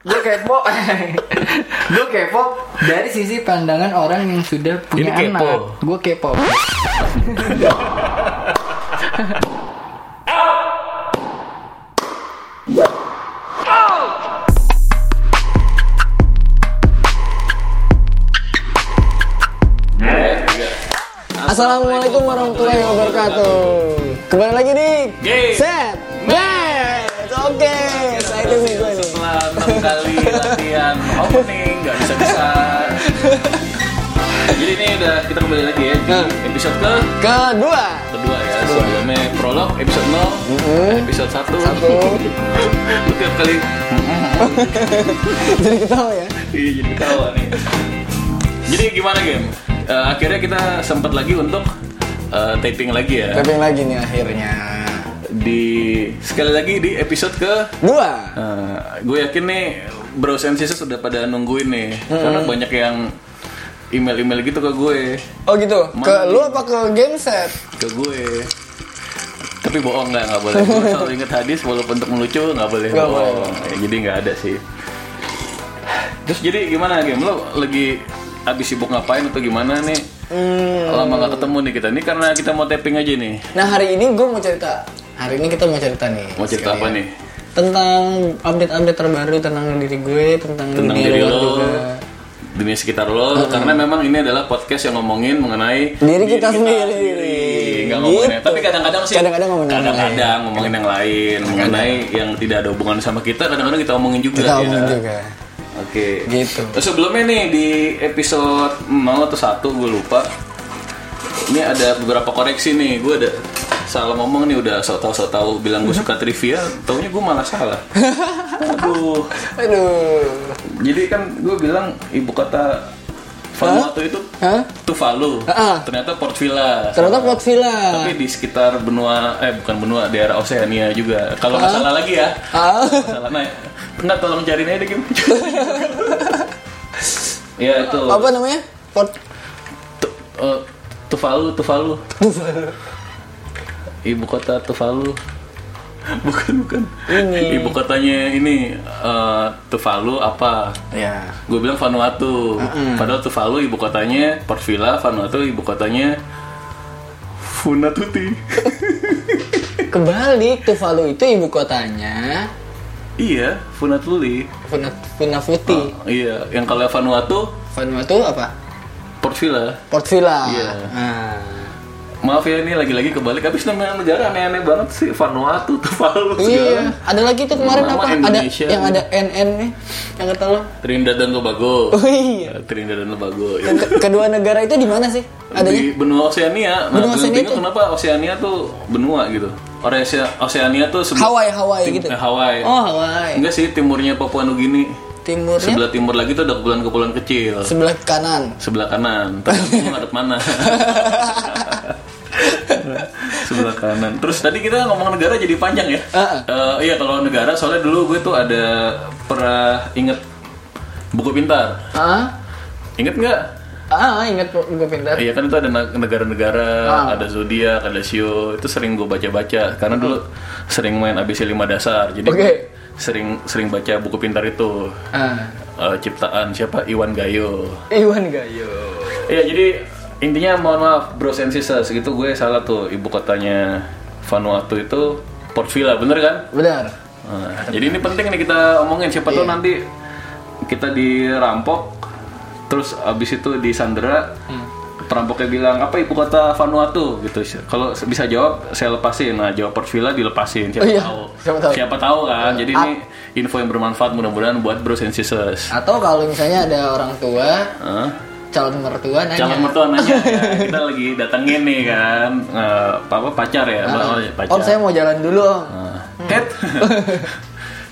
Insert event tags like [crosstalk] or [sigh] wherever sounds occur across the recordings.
gue kepo [laughs] gue kepo dari sisi pandangan orang yang sudah punya Ini kepo. anak gue kepo Assalamualaikum warahmatullahi wabarakatuh. Kembali lagi di Game. Set Match. Opening nggak bisa bisa. [laughs] Jadi ini udah kita kembali lagi ya di Nah. episode ke Kedua. kedua ya. Sebelumnya prolog episode 0, episode 1. Satu. [laughs] Tiap kali [laughs] Jadi ketawa ya. Iya jadi ketawa nih. Jadi gimana game? Eh, akhirnya kita sempat lagi untuk eh, taping lagi ya Taping lagi nih akhirnya. di sekali lagi di episode ke Dua. eh, gue yakin nih Bro Sensis sudah pada nungguin nih. Karena banyak yang email-email gitu ke gue. Oh gitu. Ke Mana lu apa ke game set? ke gue. Tapi bohong nggak nggak boleh. Gue [laughs] selalu inget hadis walaupun untuk melucu nggak boleh Nggak bohong. Ya, jadi nggak ada sih. Terus jadi gimana game lo? Lagi abis sibuk ngapain atau gimana nih? Hmm. lama nggak ketemu nih kita. Ini karena kita mau tapping aja nih. Nah hari ini gue mau cerita. Hari ini kita mau cerita nih. mau cerita apa nih Tentang update-update terbaru tentang diri gue, tentang, tentang dunia diri luar lo juga. dunia sekitar lo karena memang ini adalah podcast yang ngomongin mengenai Diri kita sendiri. nggak ngomongin Gitu. tapi kadang-kadang sih Kadang-kadang ngomongin yang kadang-kadang ngomongin yang lain mengenai yang tidak ada hubungan sama kita kadang-kadang kita omongin juga Kita ya. omongin juga. oke Gitu. Terus sebelumnya nih di episode 0 atau 1 gue lupa ini ada beberapa koreksi nih gue ada salah ngomong nih udah sok tahu sok tahu bilang gue suka trivia taunya gue malah salah aduh Aduh. jadi kan gue bilang ibu kota Vanuatu itu Hah? Tuvalu Ah. ternyata Port Vila Ternyata Port Villa. tapi di sekitar benua eh bukan benua daerah Oceania juga kalau nggak salah lagi ya Ah. salah nah nggak tolong cariin aja Kim [laughs] ya itu Apa namanya? Port Tu- eh, Tuvalu Tuvalu ibu kota Tuvalu [laughs] bukan bukan Ini. ibu kotanya ini eh, Tuvalu apa Ya. gue bilang Vanuatu padahal Tuvalu ibu kotanya Port Vila Vanuatu ibu kotanya Funatuti [laughs] Kebalik Tuvalu itu ibu kotanya iya Funatuli Funa- Funafuti. iya yang kalau Vanuatu Vanuatu apa? Port Vila Port Villa. Iya. Nah. Maaf ya ini lagi-lagi kebalik habis nama negara aneh-aneh banget sih Vanuatu Tuvalu Iya, segala ada lagi tuh kemarin Nama apa? Indonesia. Ada yang ada NN nih, yang kata lo. Trinidad dan Tobago Oh iya. Ya, Trinidad dan Tobago ya. Ke- kedua negara itu di mana sih? Adanya? di benua Oceania. Nah, Benua bingung itu- kenapa Oceania tuh benua gitu. Oceania, Oceania tuh sebelah Hawaii, Hawaii tim- gitu. eh, Hawaii. Oh, Hawaii. Enggak sih, timurnya Papua Nugini. Timurnya Sebelah timur lagi tuh ada kepulauan-kepulauan kecil. sebelah kanan. Sebelah kanan. Tapi [laughs] ngadep mana? [laughs] [laughs] sebelah kanan. Terus tadi kita ngomong negara jadi panjang ya. Heeh. Eh, iya kalau negara soalnya dulu gue tuh ada pernah inget buku pintar. Ah, Inget nggak? ah, ingat gue pintar. Iya kan itu ada negara-negara, Ah. ada zodiak, ada sio. Itu sering gue baca-baca karena dulu sering main ABC 5 dasar. Jadi gue sering sering baca buku pintar itu. Ah, Eh, ciptaan siapa? Iwan Gayo. Iwan Gayo. Iya, jadi intinya mohon maaf Bro and Sisters gitu gue salah tuh ibu kotanya Vanuatu itu Port Vila, bener kan? Benar. Nah, jadi ini penting nih kita omongin siapa Iya. tuh nanti kita dirampok terus abis itu disandera Hmm. perampoknya bilang apa ibu kota Vanuatu gitu kalau bisa jawab saya lepasin nah jawab Port Villa dilepasin siapa Oh iya, tahu siapa tahu. Ah. kan jadi ini info yang bermanfaat mudah-mudahan buat bros and sisters Atau kalau misalnya ada orang tua, Hah? Calon mertua nanya. calon mertua nanya ya, kita lagi datengin nih kan eh, apa pacar ya Ah. Oh, pacar Om saya mau jalan dulu om. Nah, Ted. [laughs]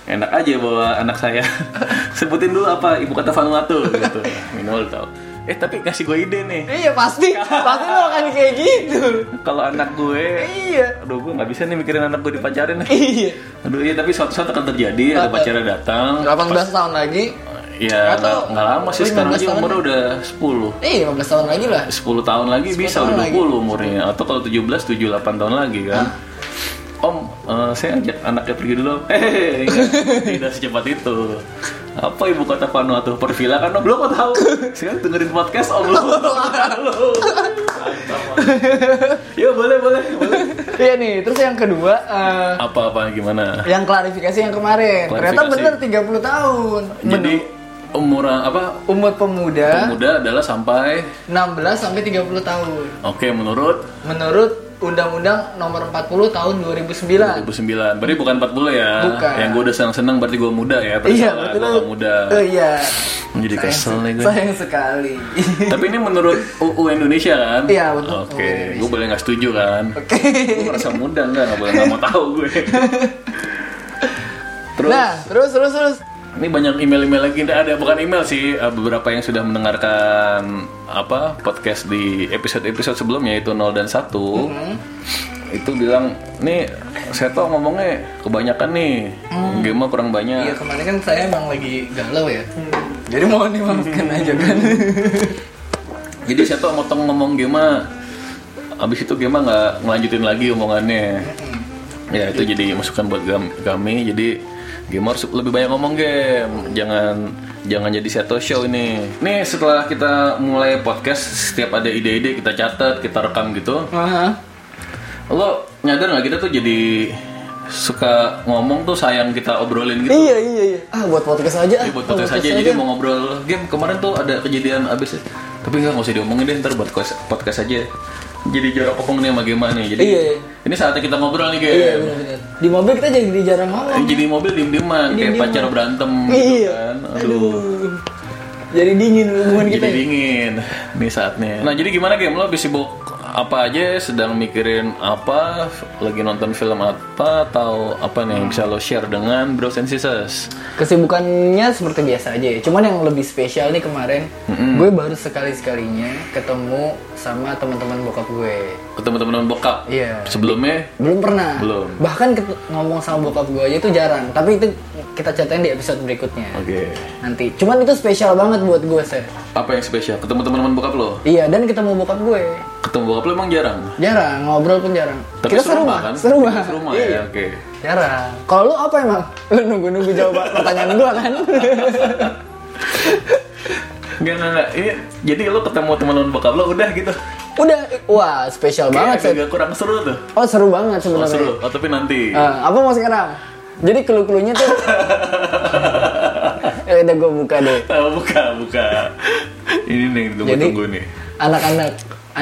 Enak aja bawa anak saya. [laughs] Sebutin dulu apa ibu kata Vanuatu gitu. Minimal tahu. Eh tapi kasih gue ide nih. Iya pasti, pasti lo akan kayak gitu. Kalau anak gue, Iya. aduh gue nggak bisa nih mikirin anak gue dipacarin. nih. Iya. Aduh iya tapi suatu saat akan terjadi ada pacarnya datang. 18 tahun lagi. Ya Atau nggak lama sih sekarang 15 aja umur udah 10 Eh, 15 tahun lagi lah. 10 tahun lagi 10 bisa tahun udah lagi. 20 umurnya atau kalau 17 7 8 tahun lagi kan. Om, eh, saya ajak anaknya pergi dulu. [laughs] Hehehe, tidak secepat itu. Apa ibu kota Vanuatu? Pervila kan belum tahu. Sekarang dengerin podcast om belum tahu. [laughs] Ya boleh boleh boleh. Iya nih, terus yang kedua eh, Apa apa gimana? yang klarifikasi yang kemarin. Ternyata Klarifikasi. bener 30 tahun. Jadi umuran apa? umur pemuda Pemuda adalah sampai 16 sampai 30 tahun. oke menurut Menurut Undang-Undang Nomor 40 Tahun 2009. 2009. Berarti bukan 40 ya. Bukan. Yang gue udah senang-senang berarti gue muda ya. Berarti Iya, betul. gua nggak muda. Oh iya. Jadi Sayang kesel se- nih gue. Sayang sekali. [laughs] Tapi ini menurut UU Indonesia kan? Iya, betul. Oke, Indonesia. gue boleh nggak setuju kan? Oke. Gue merasa muda enggak, nggak boleh nggak mau [laughs] tahu gue. Terus, Nah, terus terus terus. Ini banyak email-email lagi. Ada, bukan email sih. eh, Beberapa yang sudah mendengarkan apa podcast di episode-episode sebelumnya itu 0 dan 1 Mm-hmm. itu bilang, nih saya tuh ngomongnya kebanyakan nih, game mah kurang banyak. Iya, kemarin kan saya emang lagi galau ya. Jadi mohon dimaafkan aja kan. [laughs] Jadi saya tuh motong ngomong game mah, abis itu game mah nggak ngelanjutin lagi omongannya. Ya itu jadi masukan buat kami. Jadi game harus lebih banyak ngomong game, jangan jangan jadi satu show ini. Nih setelah kita mulai podcast, setiap ada ide-ide kita catat, kita rekam gitu. Aha. Lo nyadar nggak kita tuh jadi suka ngomong tuh sayang kita obrolin gitu. Iya, iya, iya. Ah, buat podcast aja. Jadi buat podcast aja, jadi mau ngobrol game kemarin tuh ada kejadian abis Tapi nggak nggak usah diomongin deh, ntar buat podcast, podcast aja Jadi jarak kokong nih sama game nih Jadi Iya, iya. ini saatnya kita ngobrol nih game Iya. Di mobil kita jadi jarang ngomong. Jadi mobil diem-dieman, kayak Diem-dieman. pacar berantem gitu Iya. kan Aduh, Jadi dingin hubungan kita. jadi ya. dingin nih saatnya Nah jadi gimana game, lo habis sibuk apa aja, sedang mikirin apa, lagi nonton film apa, atau apa nih yang bisa lo share dengan Bros and Sisters Kesibukannya seperti biasa aja ya. Cuman yang lebih spesial nih kemarin, gue baru sekali-sekalinya ketemu sama teman-teman bokap gue. Ketemu teman-teman bokap Iya. Sebelumnya Belum pernah. Belum. Bahkan ngomong sama bokap gue aja itu jarang. Tapi itu kita ceritain di episode berikutnya. Oke Nanti. Cuman itu spesial banget buat gue, Seth. Apa yang spesial? Ketemu teman-teman bokap lo? Iya, dan ketemu bokap gue. Ketemu bokap lo emang jarang? Jarang, ngobrol pun jarang. Tapi kita serumah kan? serumah. Kita serumah Iya. ya, oke. Jarang. Kalau lu apa emang? [laughs] Lu nunggu-nunggu jawaban pertanyaan gua kan? [laughs] Enggak, enggak, enggak. Ini jadi lo ketemu teman-teman bokap lo udah gitu. Udah, wah spesial banget sih. Kayak agak kurang seru tuh. Oh seru banget Oh, sebenarnya. seru. Oh, tapi nanti. Eh, apa mau sekarang? Jadi kelu-kelunya tuh. [laughs] eh, udah gue buka deh. Oh, buka, buka. Ini nih, tunggu Jadi tunggu nih. anak-anak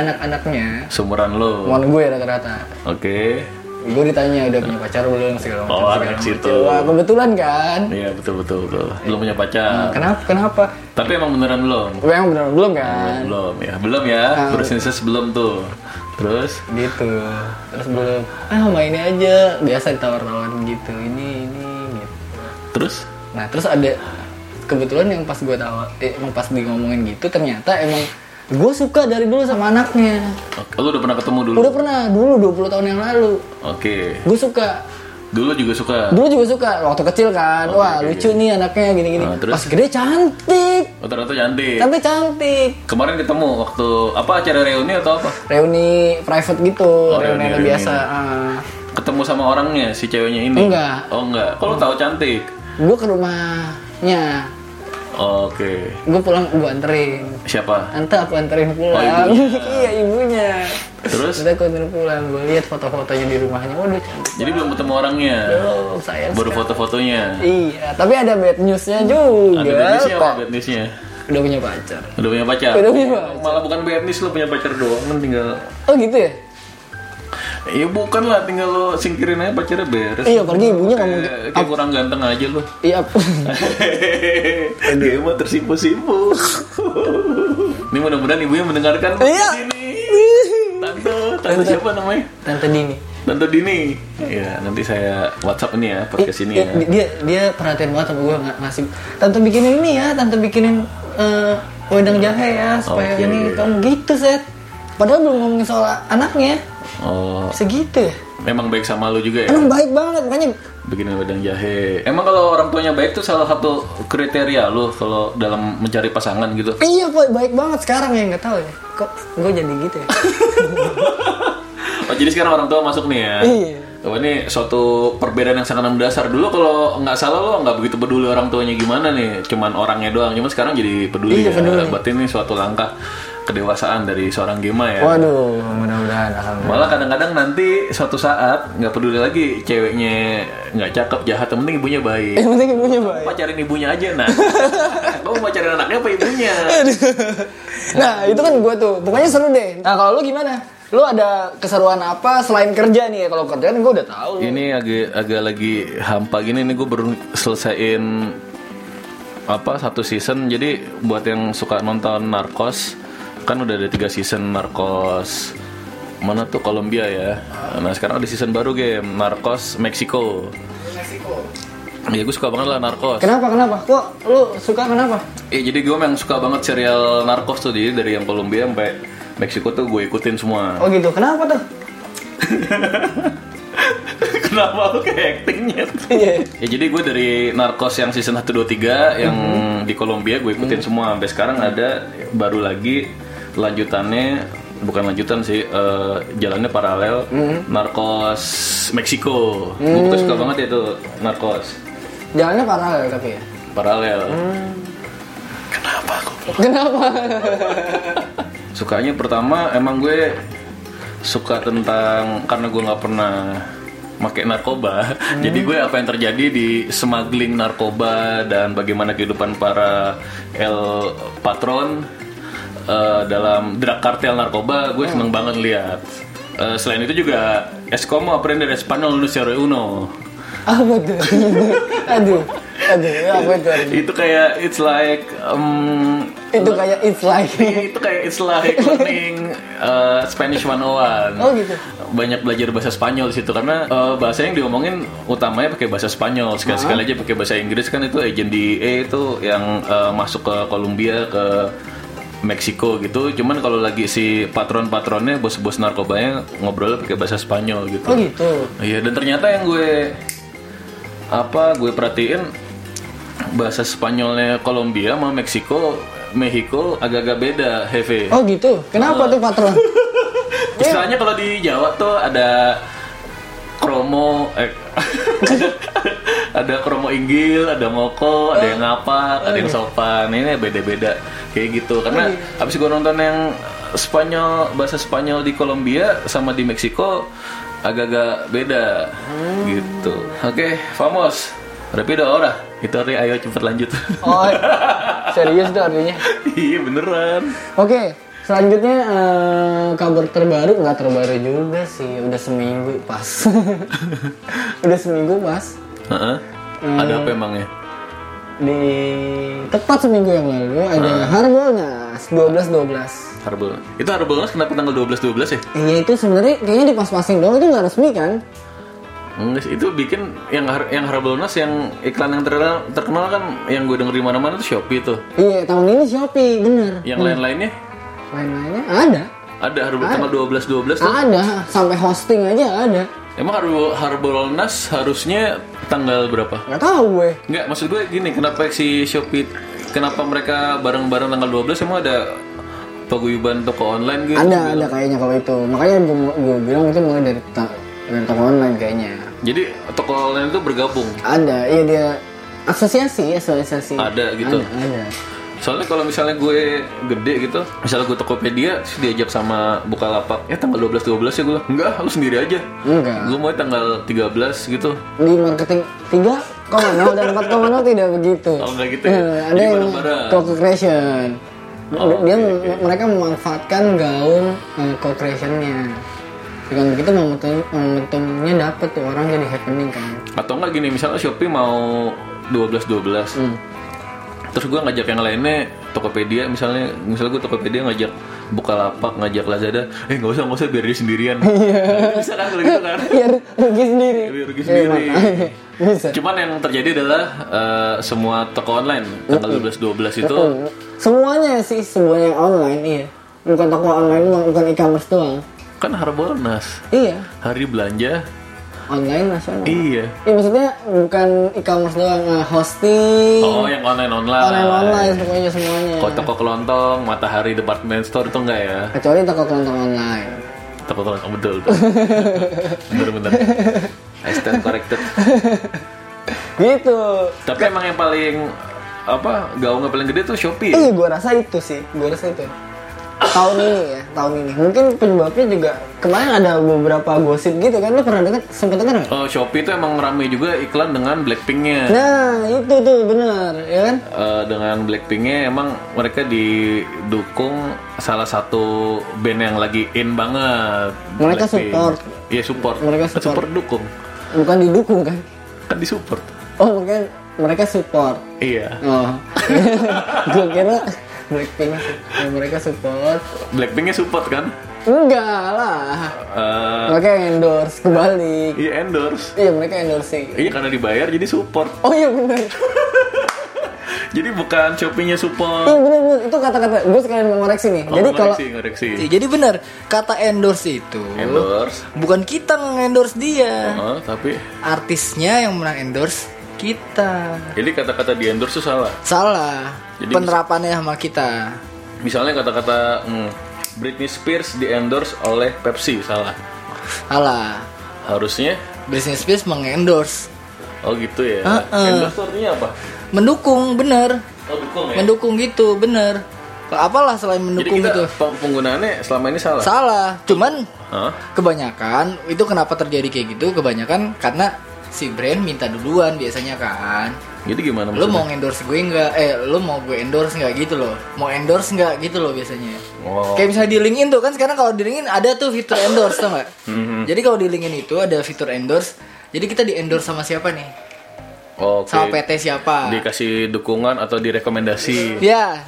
anak-anaknya Sumuran lo. mohon gue rata-rata. Oke. Gue ditanya udah punya pacar belum segala macam. Oh, anak macam. situ. Wah kebetulan kan. Iya, betul betul betul. Belum punya pacar. Kenapa? Kenapa? Tapi emang beneran belum? Gue yang benar belum kan? Belum ya. Belum ya. Ah. Terus ini sebelum tuh. Terus Gitu. Terus belum. Ah main ini aja. Biasa ditawar-tawar gitu. Ini ini gitu. terus Nah terus ada kebetulan yang pas gue tahu, eh, emang pas di ngomongin gitu ternyata emang gue suka dari dulu sama anaknya. Oke, lo udah pernah ketemu dulu? Udah pernah dulu 20 tahun yang lalu. Oke. Gue suka. Dulu juga suka. Dulu juga suka waktu kecil kan. Oke, Wah lucu nih anaknya gini-gini. Nah, terus? pas gede cantik. Oh, ternyata cantik. Cantik cantik. Kemarin ketemu waktu apa acara reuni atau apa? Reuni private gitu, Oh, reuni, reuni, reuni. biasa. Ah. Ketemu sama orangnya si ceweknya ini? Enggak. Oh enggak. Kalau tahu cantik. gue ke rumahnya. Oke. Gue pulang gue anterin. Siapa? Ante aku anterin pulang. Oh, ibunya. [laughs] iya ibunya. Terus? Ante aku anterin pulang. Gue lihat foto-fotonya di rumahnya. Waduh cantik. Jadi belum ketemu orangnya. Oh, sayang Baru foto-fotonya. Iya, tapi ada bad newsnya juga. Ada bad newsnya apa bad newsnya? Udah punya pacar. Udah punya pacar? Udah punya pacar. Malah bukan bad news lo punya pacar doang kan tinggal Oh gitu ya? Iya bukan lah tinggal lo singkirin aja pacarnya beres Iya, apalagi ibunya ngomong Kayak, kayak kurang ganteng aja lo Iya. [laughs] Dia mah tersipu-sipu [laughs] Ini mudah-mudahan ibunya mendengarkan Iya. Tante, tante siapa namanya? Tante Dini. Tante Dini. Iya, nanti saya WhatsApp ini ya, podcast ini ya. Iya, Dia dia perhatian banget sama gue ng- ngasih. Tante bikinin ini ya, tante bikinin eh, wedang jahe ya supaya Oke. ini gitu set. Padahal belum ngomongin soal anaknya. Oh, Segitu ya. memang baik sama lu juga ya? Emang baik banget makanya Bikin wedang jahe. Emang kalau orang tuanya baik tuh salah satu kriteria lu kalau dalam mencari pasangan gitu. iya baik banget sekarang ya nggak tahu ya. Kok gue jadi gitu ya? [laughs] Oh, jadi sekarang orang tua masuk nih ya? Iya. Oh, ini suatu perbedaan yang sangat mendasar dulu kalau nggak salah lo nggak begitu peduli orang tuanya gimana nih cuman orangnya doang cuma sekarang jadi peduli Iya, ya peduli. berarti ini suatu langkah kedewasaan dari seorang Gema ya Waduh, mudah-mudahan alhamdulillah. malah kadang-kadang nanti suatu saat nggak peduli lagi ceweknya nggak cakep jahat yang penting ibunya baik Yang penting ibunya baik. pacarin ibunya aja nah [laughs] kamu pacarin anaknya apa ibunya Nah, itu kan gue tuh. Pokoknya seru deh. Nah, kalau lu gimana? Lu ada keseruan apa selain kerja nih? Kalau kerja kan gue udah tahu. ini agak agak lagi hampa gini nih gue baru selesaiin apa satu season jadi buat yang suka nonton Narcos kan udah ada tiga season Narcos mana tuh Kolombia ya nah sekarang ada season baru game Narcos Meksiko ya gue suka banget lah Narcos Kenapa? Kenapa? Kok lu suka kenapa? Ya jadi gue memang suka banget serial Narcos tuh jadi dari yang Kolombia sampai Meksiko tuh gue ikutin semua. Oh gitu. Kenapa tuh? [laughs] Kenapa lu kayak actingnya? Iya. ya jadi gue dari Narcos yang season 1 2 3 yang di Kolombia gue ikutin semua sampai sekarang ada baru lagi lanjutannya bukan lanjutan sih eh, jalannya paralel Narcos Meksiko. Gue tuh suka banget itu Narcos Jalannya paralel tapi ya. paralel. Kenapa kok? Kenapa? [laughs] Sukanya pertama emang gue suka tentang karena gue nggak pernah pakai narkoba. [laughs] Jadi gue apa yang terjadi di smuggling narkoba dan bagaimana kehidupan para el patron eh, dalam drug kartel narkoba, gue seneng banget lihat. Eh, selain itu juga es como aprender español número uno. apa tuh? aduh. Aduh, apa itu? Itu kayak it's like um, Itu kayak it's like. itu kayak it's like learning uh, Spanish 101. Oh gitu. Banyak belajar bahasa Spanyol di situ karena uh, bahasa yang diomongin utamanya pakai bahasa Spanyol. Sekali-sekali aja pakai bahasa Inggris kan itu agent DEA itu yang uh, masuk ke Kolombia ke Meksiko gitu. Cuman kalau lagi si patron-patronnya bos-bos narkobanya ngobrol pakai bahasa Spanyol gitu. Oh gitu. Iya dan ternyata yang gue apa gue perhatiin bahasa Spanyolnya Kolombia sama Meksiko Mexico agak-agak beda Heve. Oh gitu. Kenapa tuh patron? [laughs] Istilahnya kalau di Jawa tuh ada kromo eh, [laughs] ada kromo inggil, ada moko, ada yang ngapak, ada yang sopan. Ini beda-beda kayak gitu. Karena habis gue nonton yang Spanyol bahasa Spanyol di Kolombia sama di Meksiko agak-agak beda gitu. Oke, famos. Rapido ora. Itu artinya ayo cepet lanjut. Oh, serius tuh artinya. [laughs] iya beneran. Oke, selanjutnya eh, kabar terbaru nggak terbaru juga sih, udah seminggu pas. [laughs] udah seminggu pas Heeh. Ada apa emangnya? Di tepat seminggu yang lalu ada Harbolnas 12 12. Harbol. Itu Harbolnas kenapa tanggal 12 12 ya? Iya itu sebenarnya kayaknya dipas-pasin doang itu nggak resmi kan? Enggak itu bikin yang har- yang Harbolnas yang iklan yang terkenal, terkenal kan yang gue denger di mana-mana tuh Shopee tuh. Iya tahun ini Shopee bener. Yang lain-lainnya Lain-lainnya ada, ada Harbol tanggal 12 12 tuh. ada sampai hosting aja ada. Emang Harbol Harbolnas harusnya tanggal berapa? Nggak tahu gue. Enggak, maksud gue gini, kenapa si Shopee kenapa mereka bareng-bareng tanggal 12 emang ada paguyuban toko online gitu? Ada ada kayaknya kalau itu. Makanya gue, gue bilang itu mulai dari, ta- dari toko online kayaknya. Jadi toko online itu bergabung. Ada, iya dia asosiasi, asosiasi. Ada gitu. Ada, ada. Soalnya kalau misalnya gue gede gitu, misalnya gue Tokopedia, terus diajak sama Bukalapak, ya tanggal 12 12 ya gue, enggak, lu sendiri aja. Enggak. Gue mau tanggal 13 gitu. Di marketing 3,0 dan 4,0 tidak begitu. Oh, enggak gitu ya? Eh, ada yang co-creation. Oh, dia oke, mereka memanfaatkan gaun eh, co-creationnya. Dengan begitu momentum momentumnya dapet tuh orang jadi happening kan. Atau enggak gini, misalnya Shopee mau 12 12. Hmm. Terus gue ngajak yang lainnya Tokopedia misalnya misalnya gue Tokopedia ngajak Bukalapak, ngajak Lazada, eh nggak usah nggak usah biar dia sendirian. [laughs] Bisa kan kalau gitu kan? [laughs] Biar rugi sendiri. Biar rugi sendiri. makanya. Bisa. Cuman yang terjadi adalah eh, semua toko online tanggal 12 12 itu. Semuanya sih, semuanya yang online, iya. Bukan toko online, bukan e-commerce doang. kan Harbolnas. Iya, Hari belanja. Online nasional. Iya. Iya maksudnya bukan e-commerce doang, hosting, Oh, yang online online. online online pokoknya semuanya. Kok toko kelontong, Matahari Department Store itu enggak ya? Kecuali toko kelontong online. orang oh, betul betul. [laughs] bener bener I stand corrected gitu tapi emang yang paling apa gaungnya paling gede tuh Shopee ya? iya gue rasa itu sih gue rasa itu tahun ini ya tahun ini mungkin penyebabnya juga kemarin ada beberapa gosip gitu kan lu pernah dengar sempet dengar nggak Oh, Shopee itu emang rame juga iklan dengan Blackpinknya nah itu tuh bener ya kan Eh, dengan Blackpinknya emang mereka didukung salah satu band yang lagi in banget. Mereka Blackpink. support. Iya support. Mereka Kan support. dukung. bukan didukung kan Kan disupport. oh mungkin mereka support Iya. oh [laughs] gue kira Blackpink ya, mereka support Blackpinknya support kan? enggak lah Eh, mereka endorse kebalik Iya endorse. iya mereka endorsing Iya karena dibayar jadi support. oh iya bener [laughs] Jadi bukan Shopee-nya support. iya bener bener itu kata-kata gue sekalian mau ngoreksi nih Oh, jadi kalau ngoreksi, ngoreksi. Iya, Jadi benar kata endorse itu endorse. bukan kita nge-endorse dia, Oh, tapi artisnya yang menang endorse kita. jadi kata-kata di endorse itu salah. Salah Jadi penerapannya sama kita. Misalnya kata-kata hmm, Britney Spears di endorse oleh Pepsi salah. Salah. Harusnya Business Spears mengendorse, oh gitu ya. Heeh. Endorse tuh artinya apa? mendukung bener, Oh dukung ya. mendukung gitu bener. Apalah selain Jadi mendukung kita itu? peng- penggunaannya selama ini salah. Salah. Cuman Hah? kebanyakan itu kenapa terjadi kayak gitu? Kebanyakan karena si brand minta duluan biasanya kan. Jadi gimana Lu maksudnya? mau endorse gue nggak? Eh, lu mau gue endorse nggak gitu loh? Mau endorse nggak gitu loh biasanya? Oh. Kayak misalnya di LinkedIn tuh kan sekarang kalau di LinkedIn ada tuh fitur endorse tau nggak? Mhm. Jadi kalau di LinkedIn itu ada fitur endorse. Jadi kita di endorse sama siapa nih? Oke. Sama PT siapa? Dikasih dukungan atau direkomendasi. Ya,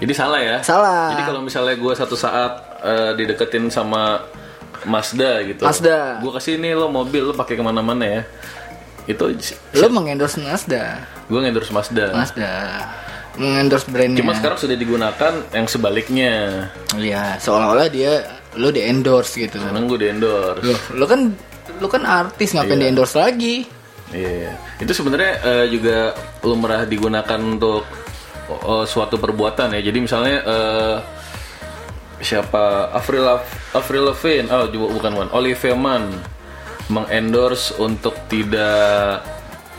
Jadi salah ya? salah. Jadi kalau misalnya gue satu saat eh, dideketin sama Mazda gitu. Mazda. Gue kasih ini lo mobil lo pakai ke mana-mana ya. Itu lu mengendorse Mazda. gue ngendorse Mazda. Mazda. Mengendorse brandnya. Cuma sekarang sudah digunakan yang sebaliknya. Iya, seolah-olah dia lu di endorse gitu. Sekarang gue di endorse. Loh, lu kan lu kan artis ngapain Iya. di endorse lagi? Iya, itu sebenarnya eh, juga lumrah digunakan untuk eh, suatu perbuatan ya. Jadi misalnya eh, siapa Avril Avril Lavigne, oh juga bukan Wan, Olivia Munn mengendorse untuk tidak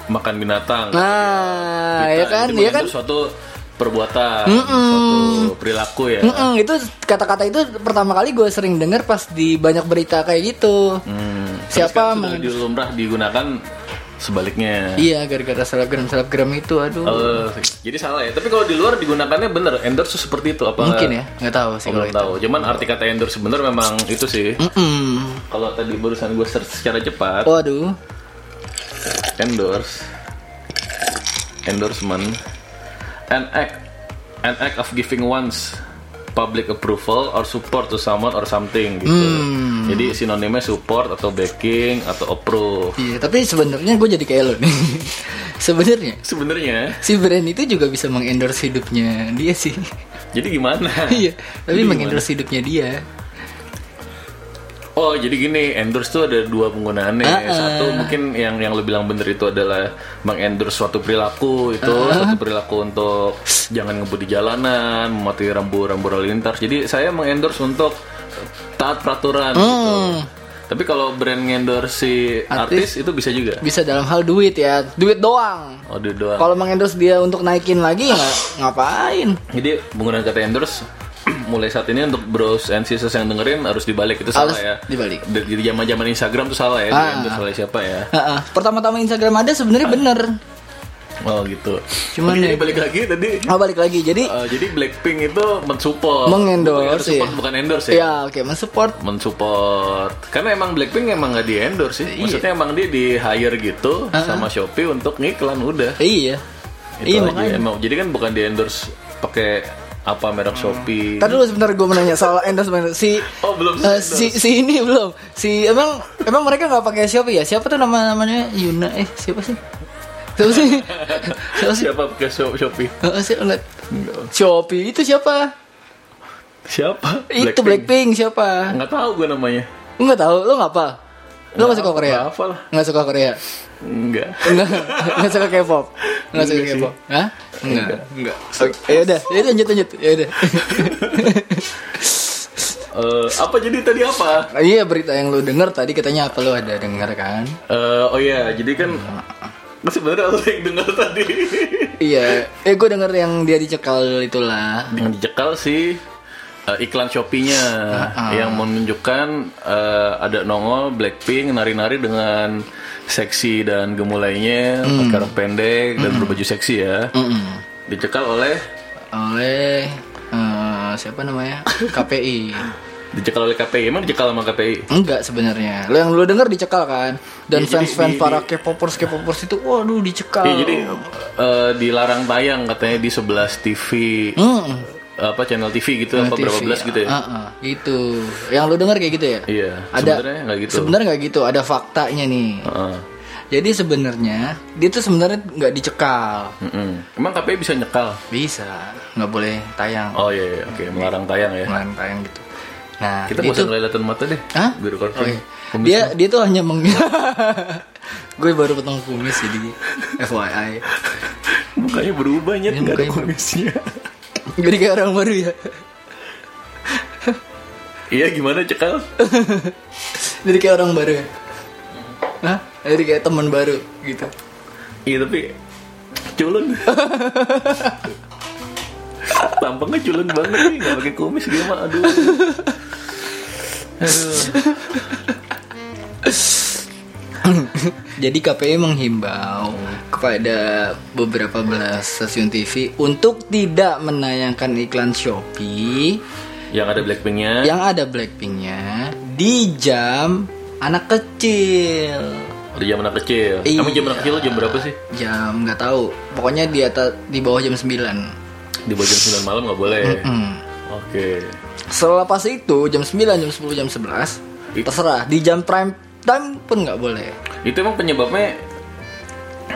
makan binatang. Nah, ya kan, dia kan suatu perbuatan, suatu perilaku ya. Mm-mm, itu kata-kata itu pertama kali gue sering dengar pas di banyak berita kayak gitu. Tapi Siapa sekarang sudah lumrah digunakan sebaliknya. Iya, gara-gara selebgram selebgram itu, aduh. Oh, jadi salah ya. Tapi kalau di luar digunakannya bener endorse seperti itu apa? Mungkin ya, nggak tahu sih Oh, kalau belum itu. tahu. Cuman arti kata endorse bener memang itu sih. Mm-mm. Kalau tadi barusan gue search secara cepat, Waduh. endorse, endorsement, an act, an act of giving one's public approval or support to someone or something gitu. Hmm. Jadi sinonimnya support atau backing atau approve. Iya, tapi sebenarnya gue jadi kayak lo nih. [laughs] sebenarnya Sebenarnya, si brand itu juga bisa mengendorse hidupnya dia sih. jadi gimana? [laughs] iya, tapi mengendorse hidupnya dia. Oh jadi gini, endorse tuh ada dua penggunaannya. Ah. Satu mungkin yang yang lo bilang bener itu adalah mengendorse suatu perilaku itu Ah, suatu perilaku untuk jangan ngebut di jalanan, mematuhi rambu-rambu lalu lintas. Jadi saya mengendorse untuk taat peraturan. Gitu. Hmm. Tapi kalau brand ngendorse si artis, itu bisa juga. Bisa dalam hal duit ya, duit doang. Oh dia doang. Kalau mengendorse dia untuk naikin lagi nggak ngapain? Jadi penggunaan kata endorse [clears throat] mulai saat ini untuk bros and sisters yang dengerin harus dibalik itu salah Harus ya. dibalik. Di zaman-zaman Instagram tuh salah ya, Ah. oleh siapa ya. Heeh. Pertama-tama Instagram ada sebenarnya bener. Oh gitu. Cuman Oke, jadi ya- balik lagi tadi. Oh balik lagi, jadi Eh, jadi Blackpink itu mensupport, mengendorse ya. bukan endorse ya. Ya oke, mensupport. Mensupport. Karena emang Blackpink emang nggak di endorse sih. Iya. Maksudnya emang dia di hire gitu sama Shopee untuk ngiklan udah. Iya. Itu iya makanya. Emang jadi kan bukan di endorse pakai apa merek Shopee. Tadi dulu sebentar gue mau nanya soal endorsement si Oh, belum eh, endorse. si si ini belum. Si emang emang mereka nggak pakai Shopee ya? Siapa tuh nama namanya Yuna? Eh siapa sih? Siapa sih? siapa sih? Siapa pakai Shop- Shopee? Eh, si-. Shopee itu siapa? Siapa? Itu Blackpink siapa? Nggak tahu gue namanya. Lu nggak tahu? Lu nggak apa? Lu nggak suka Korea? apa lah. Nggak suka Korea? Enggak. Enggak, enggak suka K-pop. Enggak suka. K-pop. Hah? Enggak. Enggak. Oke, ya udah, ya udah, lanjut lanjut. Ya udah. [laughs] Eh, apa jadi tadi apa? Ah, Iya berita yang lu denger tadi katanya apa lu ada denger kan? Eh, oh iya, jadi kan sebenarnya lo yang dengar tadi. Iya, eh gue denger yang dia dicekal itulah. Dengan dicekal sih eh, iklan Shopee-nya yang menunjukkan eh, ada nongol Blackpink nari-nari dengan seksi dan gemulainya, pakai rok pendek dan berbaju seksi ya. Mm-mm. Dicekal oleh Oleh eh, siapa namanya? [laughs] KPI. dicekal oleh KPI. Emang dicekal sama KPI? Enggak sebenarnya. Lo yang lu denger dicekal kan? Dan Iya, fans-fans di- para K-popers K-popers itu waduh dicekal. Iya, jadi eh, dilarang tayang katanya di 11 TV Hmm. Apa channel TV gitu apa TV. berapa belas gitu ya. Ah, ah, gitu. Yang lu denger kayak gitu ya? Iya, Ada sebenarnya nggak gitu. Sebenarnya nggak gitu, ada faktanya nih. Heeh. Jadi sebenarnya dia tuh sebenarnya nggak dicekal. Mm-mm. Emang KPI bisa nyekal? Bisa, nggak boleh tayang. Oh iya, iya. oke melarang tayang ya. Melarang tayang gitu. Nah, Kita nggak usah ngeleletin mata deh. Hah? Biar Oh, confirm. iya. Dia dia tuh hanya meng [laughs] Gue baru potong kumis jadi FYI. Mukanya berubah nyet Iya, nggak ada kumisnya. Jadi kayak orang baru ya. iya gimana cekal? [laughs] Jadi kayak orang baru ya. Hah? Jadi kayak teman baru gitu. Iya tapi culun. Tampangnya culun banget nih, nggak pakai kumis dia mah aduh. [laughs] Aduh. [laughs] Jadi KPI menghimbau kepada beberapa belas stasiun TV untuk tidak menayangkan iklan Shopee Yang ada Blackpinknya. yang ada Blackpinknya di jam anak kecil. Udah jam anak kecil. Iya. Kamu jam anak kecil jam berapa sih? Jam nggak tahu. Pokoknya di atas di bawah jam 9. Di bawah jam 9 malam nggak boleh. Hmm. Oke. Selepas itu jam 9, jam 10, jam 11 It- terserah. Di jam prime time pun nggak boleh. Itu emang penyebabnya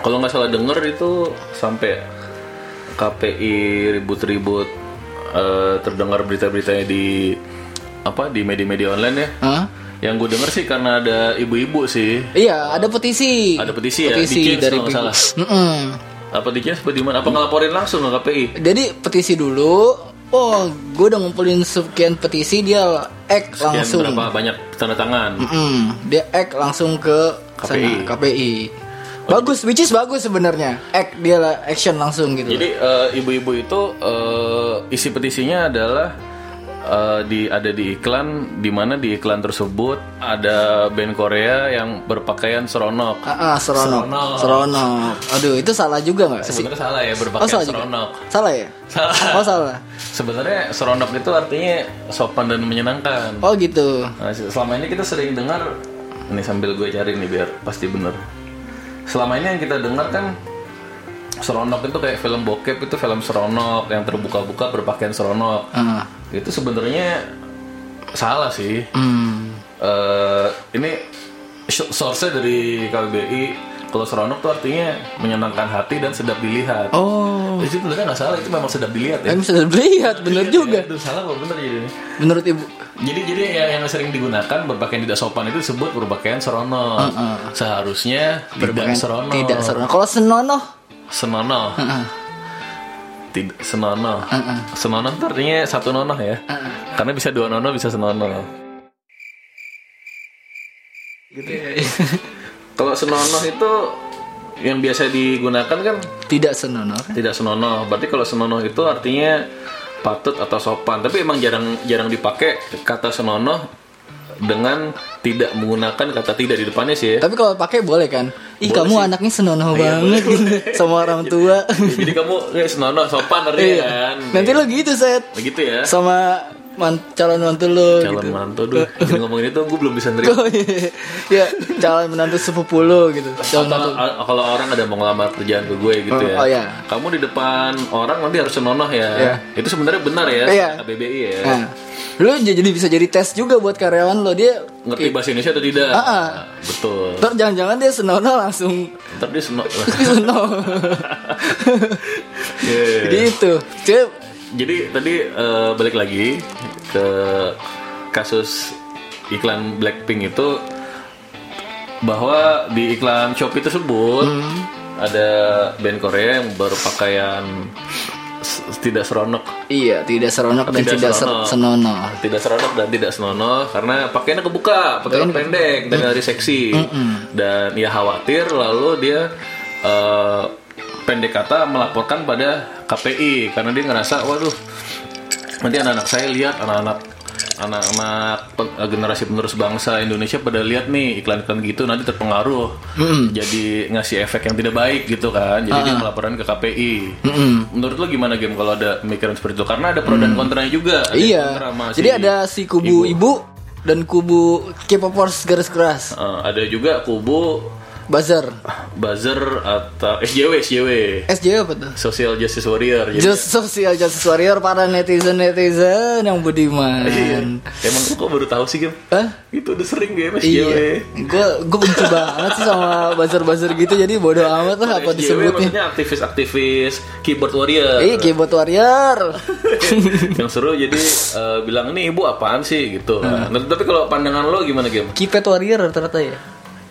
kalau nggak salah denger itu sampai KPI ribut-ribut eh, terdengar berita-beritanya di apa di media-media online ya. Hah? Yang gue denger sih karena ada ibu-ibu sih. Iya, ada petisi. Ada petisi ya, di Change dari kalau salah. Apa di apa di mana? Apa ngelaporin langsung ke KPI? Jadi petisi dulu. Oh, gue udah ngumpulin sekian petisi dia ek Sekian langsung. berapa banyak tanda tangan? Mm-mm. Dia ek langsung ke KPI. sana, KPI. Bagus, which is bagus sebenarnya. Ek dia lah action langsung gitu. Jadi eh, ibu-ibu itu eh, isi petisinya adalah eh, di ada di iklan di mana di iklan tersebut ada band Korea yang berpakaian seronok. Ah, ah, seronok. Seronok. Seronok. Aduh, itu salah juga nggak sih? Sebenarnya salah ya Oh, berpakaian salah juga. seronok. Salah ya? Salah. Oh, salah. Sebenarnya seronok itu artinya sopan dan menyenangkan. Oh, gitu. Nah, selama ini kita sering dengar ini sambil gue cari nih biar pasti bener. Selama ini yang kita dengar kan seronok itu kayak film bokep itu film seronok yang terbuka-buka berpakaian seronok. Ah. Itu sebenarnya salah sih. Hmm. Eh, ini source-nya dari KBBI. Kalau seronok tuh artinya menyenangkan hati dan sedap dilihat. Oh. Itu sebenarnya nggak salah, itu memang sedap dilihat ya. Em sudah lihat, bener juga. Itu salah kok bener jadi. Menurut ibu. Jadi jadi ya, yang sering digunakan berpakaian tidak sopan itu disebut berpakaian seronok. Seharusnya tidak Berpakaian seronok. Tidak seronok. Kalau senonoh, Senonoh. Tidak senonoh. Senonoh itu artinya satu nonoh ya. Karena bisa dua nonoh bisa senonoh. gitu [laughs] Kalau senonoh itu yang biasa digunakan kan tidak senonoh. kan? tidak senonoh. Berarti kalau senonoh itu artinya patut atau sopan. Tapi emang jarang jarang dipakai kata senonoh dengan tidak menggunakan kata tidak di depannya sih ya. Tapi kalau pakai boleh kan? Ih, Boleh kamu sih. anaknya senonoh Iya, banget gitu boleh. sama orang tua. Jadi kamu kayak senonoh sopan Iya. kan. Nanti lo gitu, Set. begitu ya. Sama man- calon mantu lo Calon gitu. mantu duh. [laughs] Jadi ngomongin itu gue belum bisa nerima. Oh, iya. ya, calon menantu sepupu lo gitu. Calon Kalau, mantu. kalau orang ada mau ngelamar kerjaan ke gue gitu Oh, ya. oh, iya. Kamu di depan orang nanti harus senonoh ya. Iya. Itu sebenarnya benar ya. Iya. KBBI ya. Nah, lo jadi bisa jadi tes juga buat karyawan lo dia Ngerti bahasa Indonesia atau tidak? Ah, ah. Betul. Ntar jangan-jangan dia senonoh langsung Ntar dia [laughs] senonoh. senonoh. [laughs] Iya. gitu. Dia Jadi tadi eh, balik lagi ke kasus iklan Blackpink itu bahwa di iklan Shopee tersebut Hmm. ada band Korea yang berpakaian tidak seronok Iya, tidak seronok dan Tidak tidak, ser- seronok. senonoh. tidak seronok dan tidak senonoh karena pakaiannya kebuka, pakai rok pendek dan dari seksi dan ya khawatir lalu dia eh, pendek kata melaporkan pada KPI karena dia ngerasa waduh nanti anak-anak saya lihat anak-anak anak-anak generasi penerus bangsa Indonesia pada lihat nih iklan-iklan gitu nanti terpengaruh jadi ngasih efek yang tidak baik gitu kan. Jadi dia melaporkan ke KPI menurut lo gimana game kalau ada pemikiran seperti itu? Karena ada pro dan kontranya juga Ada Iya. kontra sama Jadi si- ada si kubu ibu, dan kubu K-popers garis keras. Eh, ada juga kubu Buzzer. buzzer atau SJW SJW SJ apa tuh? Social Justice Warrior jadi Just Social Justice Warrior para netizen-netizen yang budiman. Iya. emang kok baru tahu sih game Hah? itu udah sering game SJW Iya. Gue gue benci banget sih sama buzzer-buzzer gitu jadi bodoh amat lah apa SJW disebutnya. maksudnya aktivis-aktivis keyboard warrior Iya, keyboard warrior. [laughs] yang seru jadi eh, bilang ini ibu apaan sih gitu Hmm. nah, tapi kalau pandangan lo gimana game Keypad warrior ternyata ya.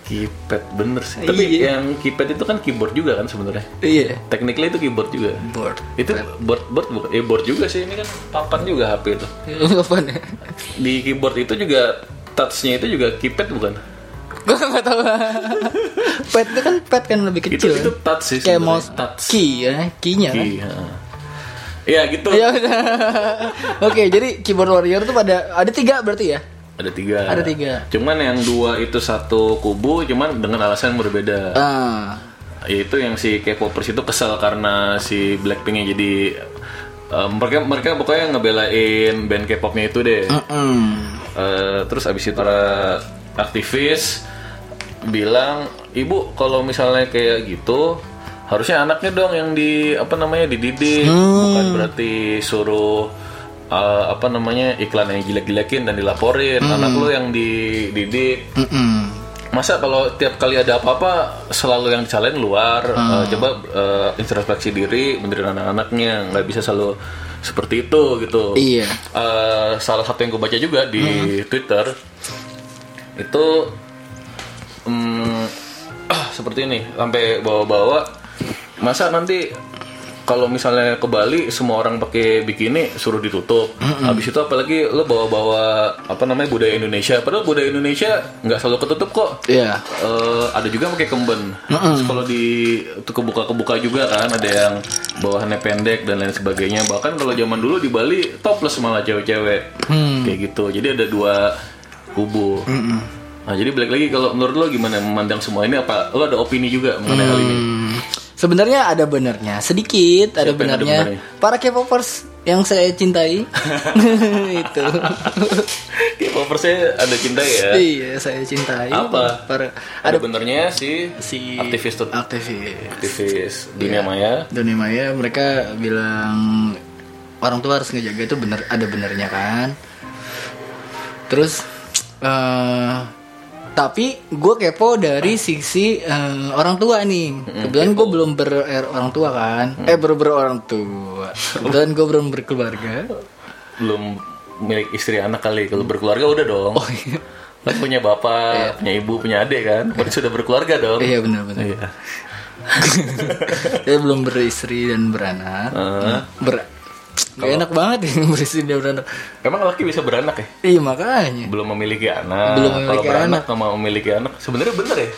Keypad bener sih tapi Iya. yang keypad itu kan keyboard juga kan sebenarnya Iya. technically itu keyboard juga Board. itu board board bukan eh board juga sih ini kan papan juga HP itu [laughs] Apa nih? di keyboard itu juga touchnya itu juga keypad bukan Gue gak tau Pad itu kan pad kan lebih itu kecil itu kan? touch sih Kayak mouse touch key ya Key-nya kan Key, ha. ya gitu Ya udah. [laughs] Oke, jadi keyboard warrior tuh pada ada tiga berarti ya? Ada tiga. Ada tiga. cuman yang dua itu satu kubu cuman dengan alasan yang berbeda. Ah, yaitu yang si K-popers itu kesel karena si Blackpinknya jadi eh, mereka mereka pokoknya ngebelain band K-popnya itu deh. Mm. Eh, terus abis itu para aktivis bilang ibu kalau misalnya kayak gitu harusnya anaknya dong yang di apa namanya dididik. Bukan berarti suruh eh, apa namanya iklan yang jelek-jelekin dan dilaporin. Anak lo yang dididik Mm-mm. masa kalau tiap kali ada apa-apa selalu yang dicalain luar. Eh, coba eh, introspeksi diri benerin anak-anaknya. Nggak bisa selalu seperti itu gitu. Iya. Eh, salah satu yang gue baca juga di Twitter itu mm, ah, [clears throat] seperti ini. Sampai bawa-bawa masa nanti kalau misalnya ke Bali semua orang pakai bikini suruh ditutup habis itu apalagi lo bawa-bawa apa namanya budaya Indonesia padahal budaya Indonesia nggak selalu ketutup kok Iya. Eh, ada juga pakai kemben. Terus Kalau di itu kebuka-kebuka juga kan ada yang bawahannya pendek dan lain sebagainya. Bahkan kalau zaman dulu di Bali topless malah cewek-cewek. Kayak gitu. Jadi ada dua kubu. Nah, jadi balik lagi kalau menurut lo gimana memandang semua ini apa lo ada opini juga mengenai hal ini? Sebenarnya ada benernya, sedikit ada Siapa ada benernya. benernya? Para K-popers yang saya cintai [laughs] itu. K-popersnya ada cinta ya? Iya, saya cintai. Apa? Para Ada benernya si si aktivis tuh aktivis aktivis dunia maya. Dunia Maya mereka bilang orang tua harus ngejaga itu bener ada benernya kan. Terus eh tapi gue kepo dari sisi eh, orang tua nih. Kebetulan gue belum ber er, orang tua kan. Eh ber ber orang tua. Kebetulan gue belum berkeluarga. belum milik istri anak kali kalau berkeluarga udah dong Oh iya. Kan punya bapak punya ibu punya adik kan berarti sudah berkeluarga dong Iya benar benar. Iya. [laughs] Dia belum beristri dan beranak. Eh, Ber Gak enak banget nih beristri dan beranak. emang laki bisa beranak ya Iya makanya. belum memiliki anak Belum kalau memiliki beranak anak. sama memiliki anak sebenarnya bener ya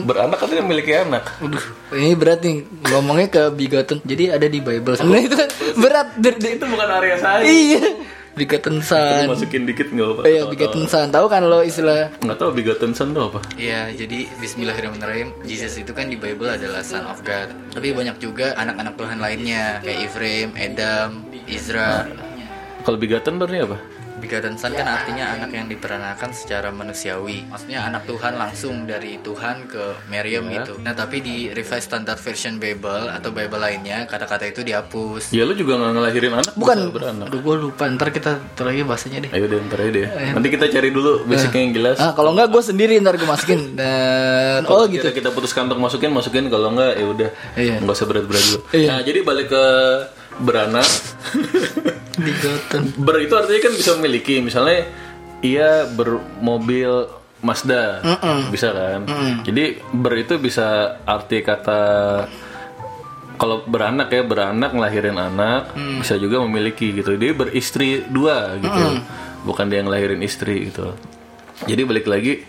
beranak katanya memiliki anak Aduh, ini berat nih ngomongnya ke bigoten. Jadi ada di Bible. Nah itu kan berat. Ber- [laughs] ber- itu bukan area saya iya. Bigoten san. masukin dikit nggak apa iya, bigoten san. Tahu kan lo istilah? nggak tahu bigoten son itu apa Iya, jadi Bismillahirrahmanirrahim. Jesus itu kan di Bible adalah Son of God. Tapi banyak juga anak-anak Tuhan lainnya kayak Ephraim, Adam, Izra. kalau bigoten berarti apa Begotten Son kan artinya anak yang diperanakan secara manusiawi. Maksudnya anak Tuhan langsung dari Tuhan ke Miriam gitu. Nah, tapi di Revised Standard Version Bible atau Bible lainnya kata-kata itu dihapus. ya lu juga nggak ngelahirin anak Bukan. beranak Aduh, gue lupa. Ntar kita lagi bahasanya deh. ayo deh ntar aja deh nanti kita cari dulu basicnya yang jelas Ah, kalau enggak gue sendiri ntar gue masukin. [laughs] Dan oh Kalau gitu. kita, kita putuskan untuk masukin masukin kalau enggak ya udah Iya. nggak usah berat-berat dulu Iya. nah jadi balik ke beranak ber itu artinya kan bisa memiliki misalnya ia bermobil Mazda. Bisa kan? Jadi ber itu bisa arti kata kalau beranak ya beranak ngelahirin anak Hmm. bisa juga memiliki gitu. Dia beristri dua gitu. Bukan dia yang ngelahirin istri gitu. Jadi balik lagi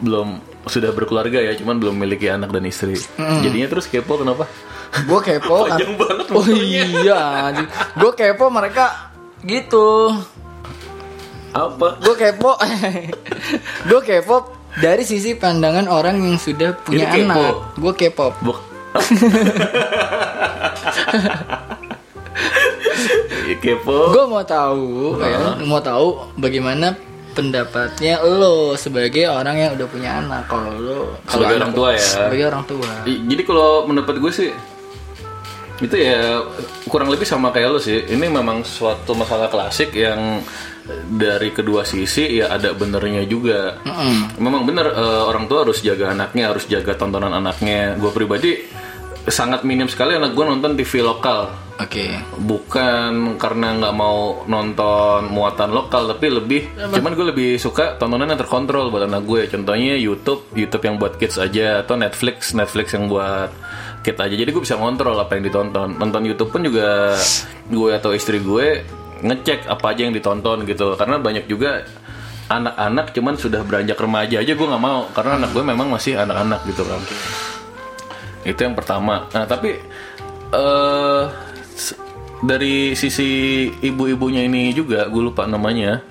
belum sudah berkeluarga ya cuman belum memiliki anak dan istri. Hmm. jadinya terus kepo kenapa gue kepo kan. Panjang banget oh iya gue kepo mereka gitu. Apa? Gue kepo. [laughs] Gue kepo dari sisi pandangan orang yang sudah punya kepo. anak. Gue kepo. Buk. [laughs] Ya, kepo. Gue mau tahu ya mau tahu bagaimana pendapatnya lo sebagai orang yang udah punya anak. Kalau lo kalau Sebagai anak- orang tua ya. sebagai orang tua. Jadi kalau mendapat gue sih itu ya kurang lebih sama kayak lo sih. Ini memang suatu masalah klasik yang dari kedua sisi ya ada benernya juga. Memang bener eh, orang tua harus jaga anaknya, harus jaga tontonan anaknya. Gue pribadi sangat minim sekali anak gue nonton TV lokal. oke Bukan karena nggak mau nonton muatan lokal, tapi lebih, cuman gue lebih suka tontonan yang terkontrol buat anak gue. Contohnya YouTube, YouTube yang buat kids aja, atau Netflix, Netflix yang buat kids aja. Jadi gue bisa ngontrol apa yang ditonton. Nonton YouTube pun juga gue atau istri gue ngecek apa aja yang ditonton gitu. Karena banyak juga anak-anak cuman sudah beranjak remaja aja gue nggak mau karena anak gue memang masih anak-anak gitu kan itu yang pertama nah tapi s- dari sisi ibu-ibunya ini juga gue lupa namanya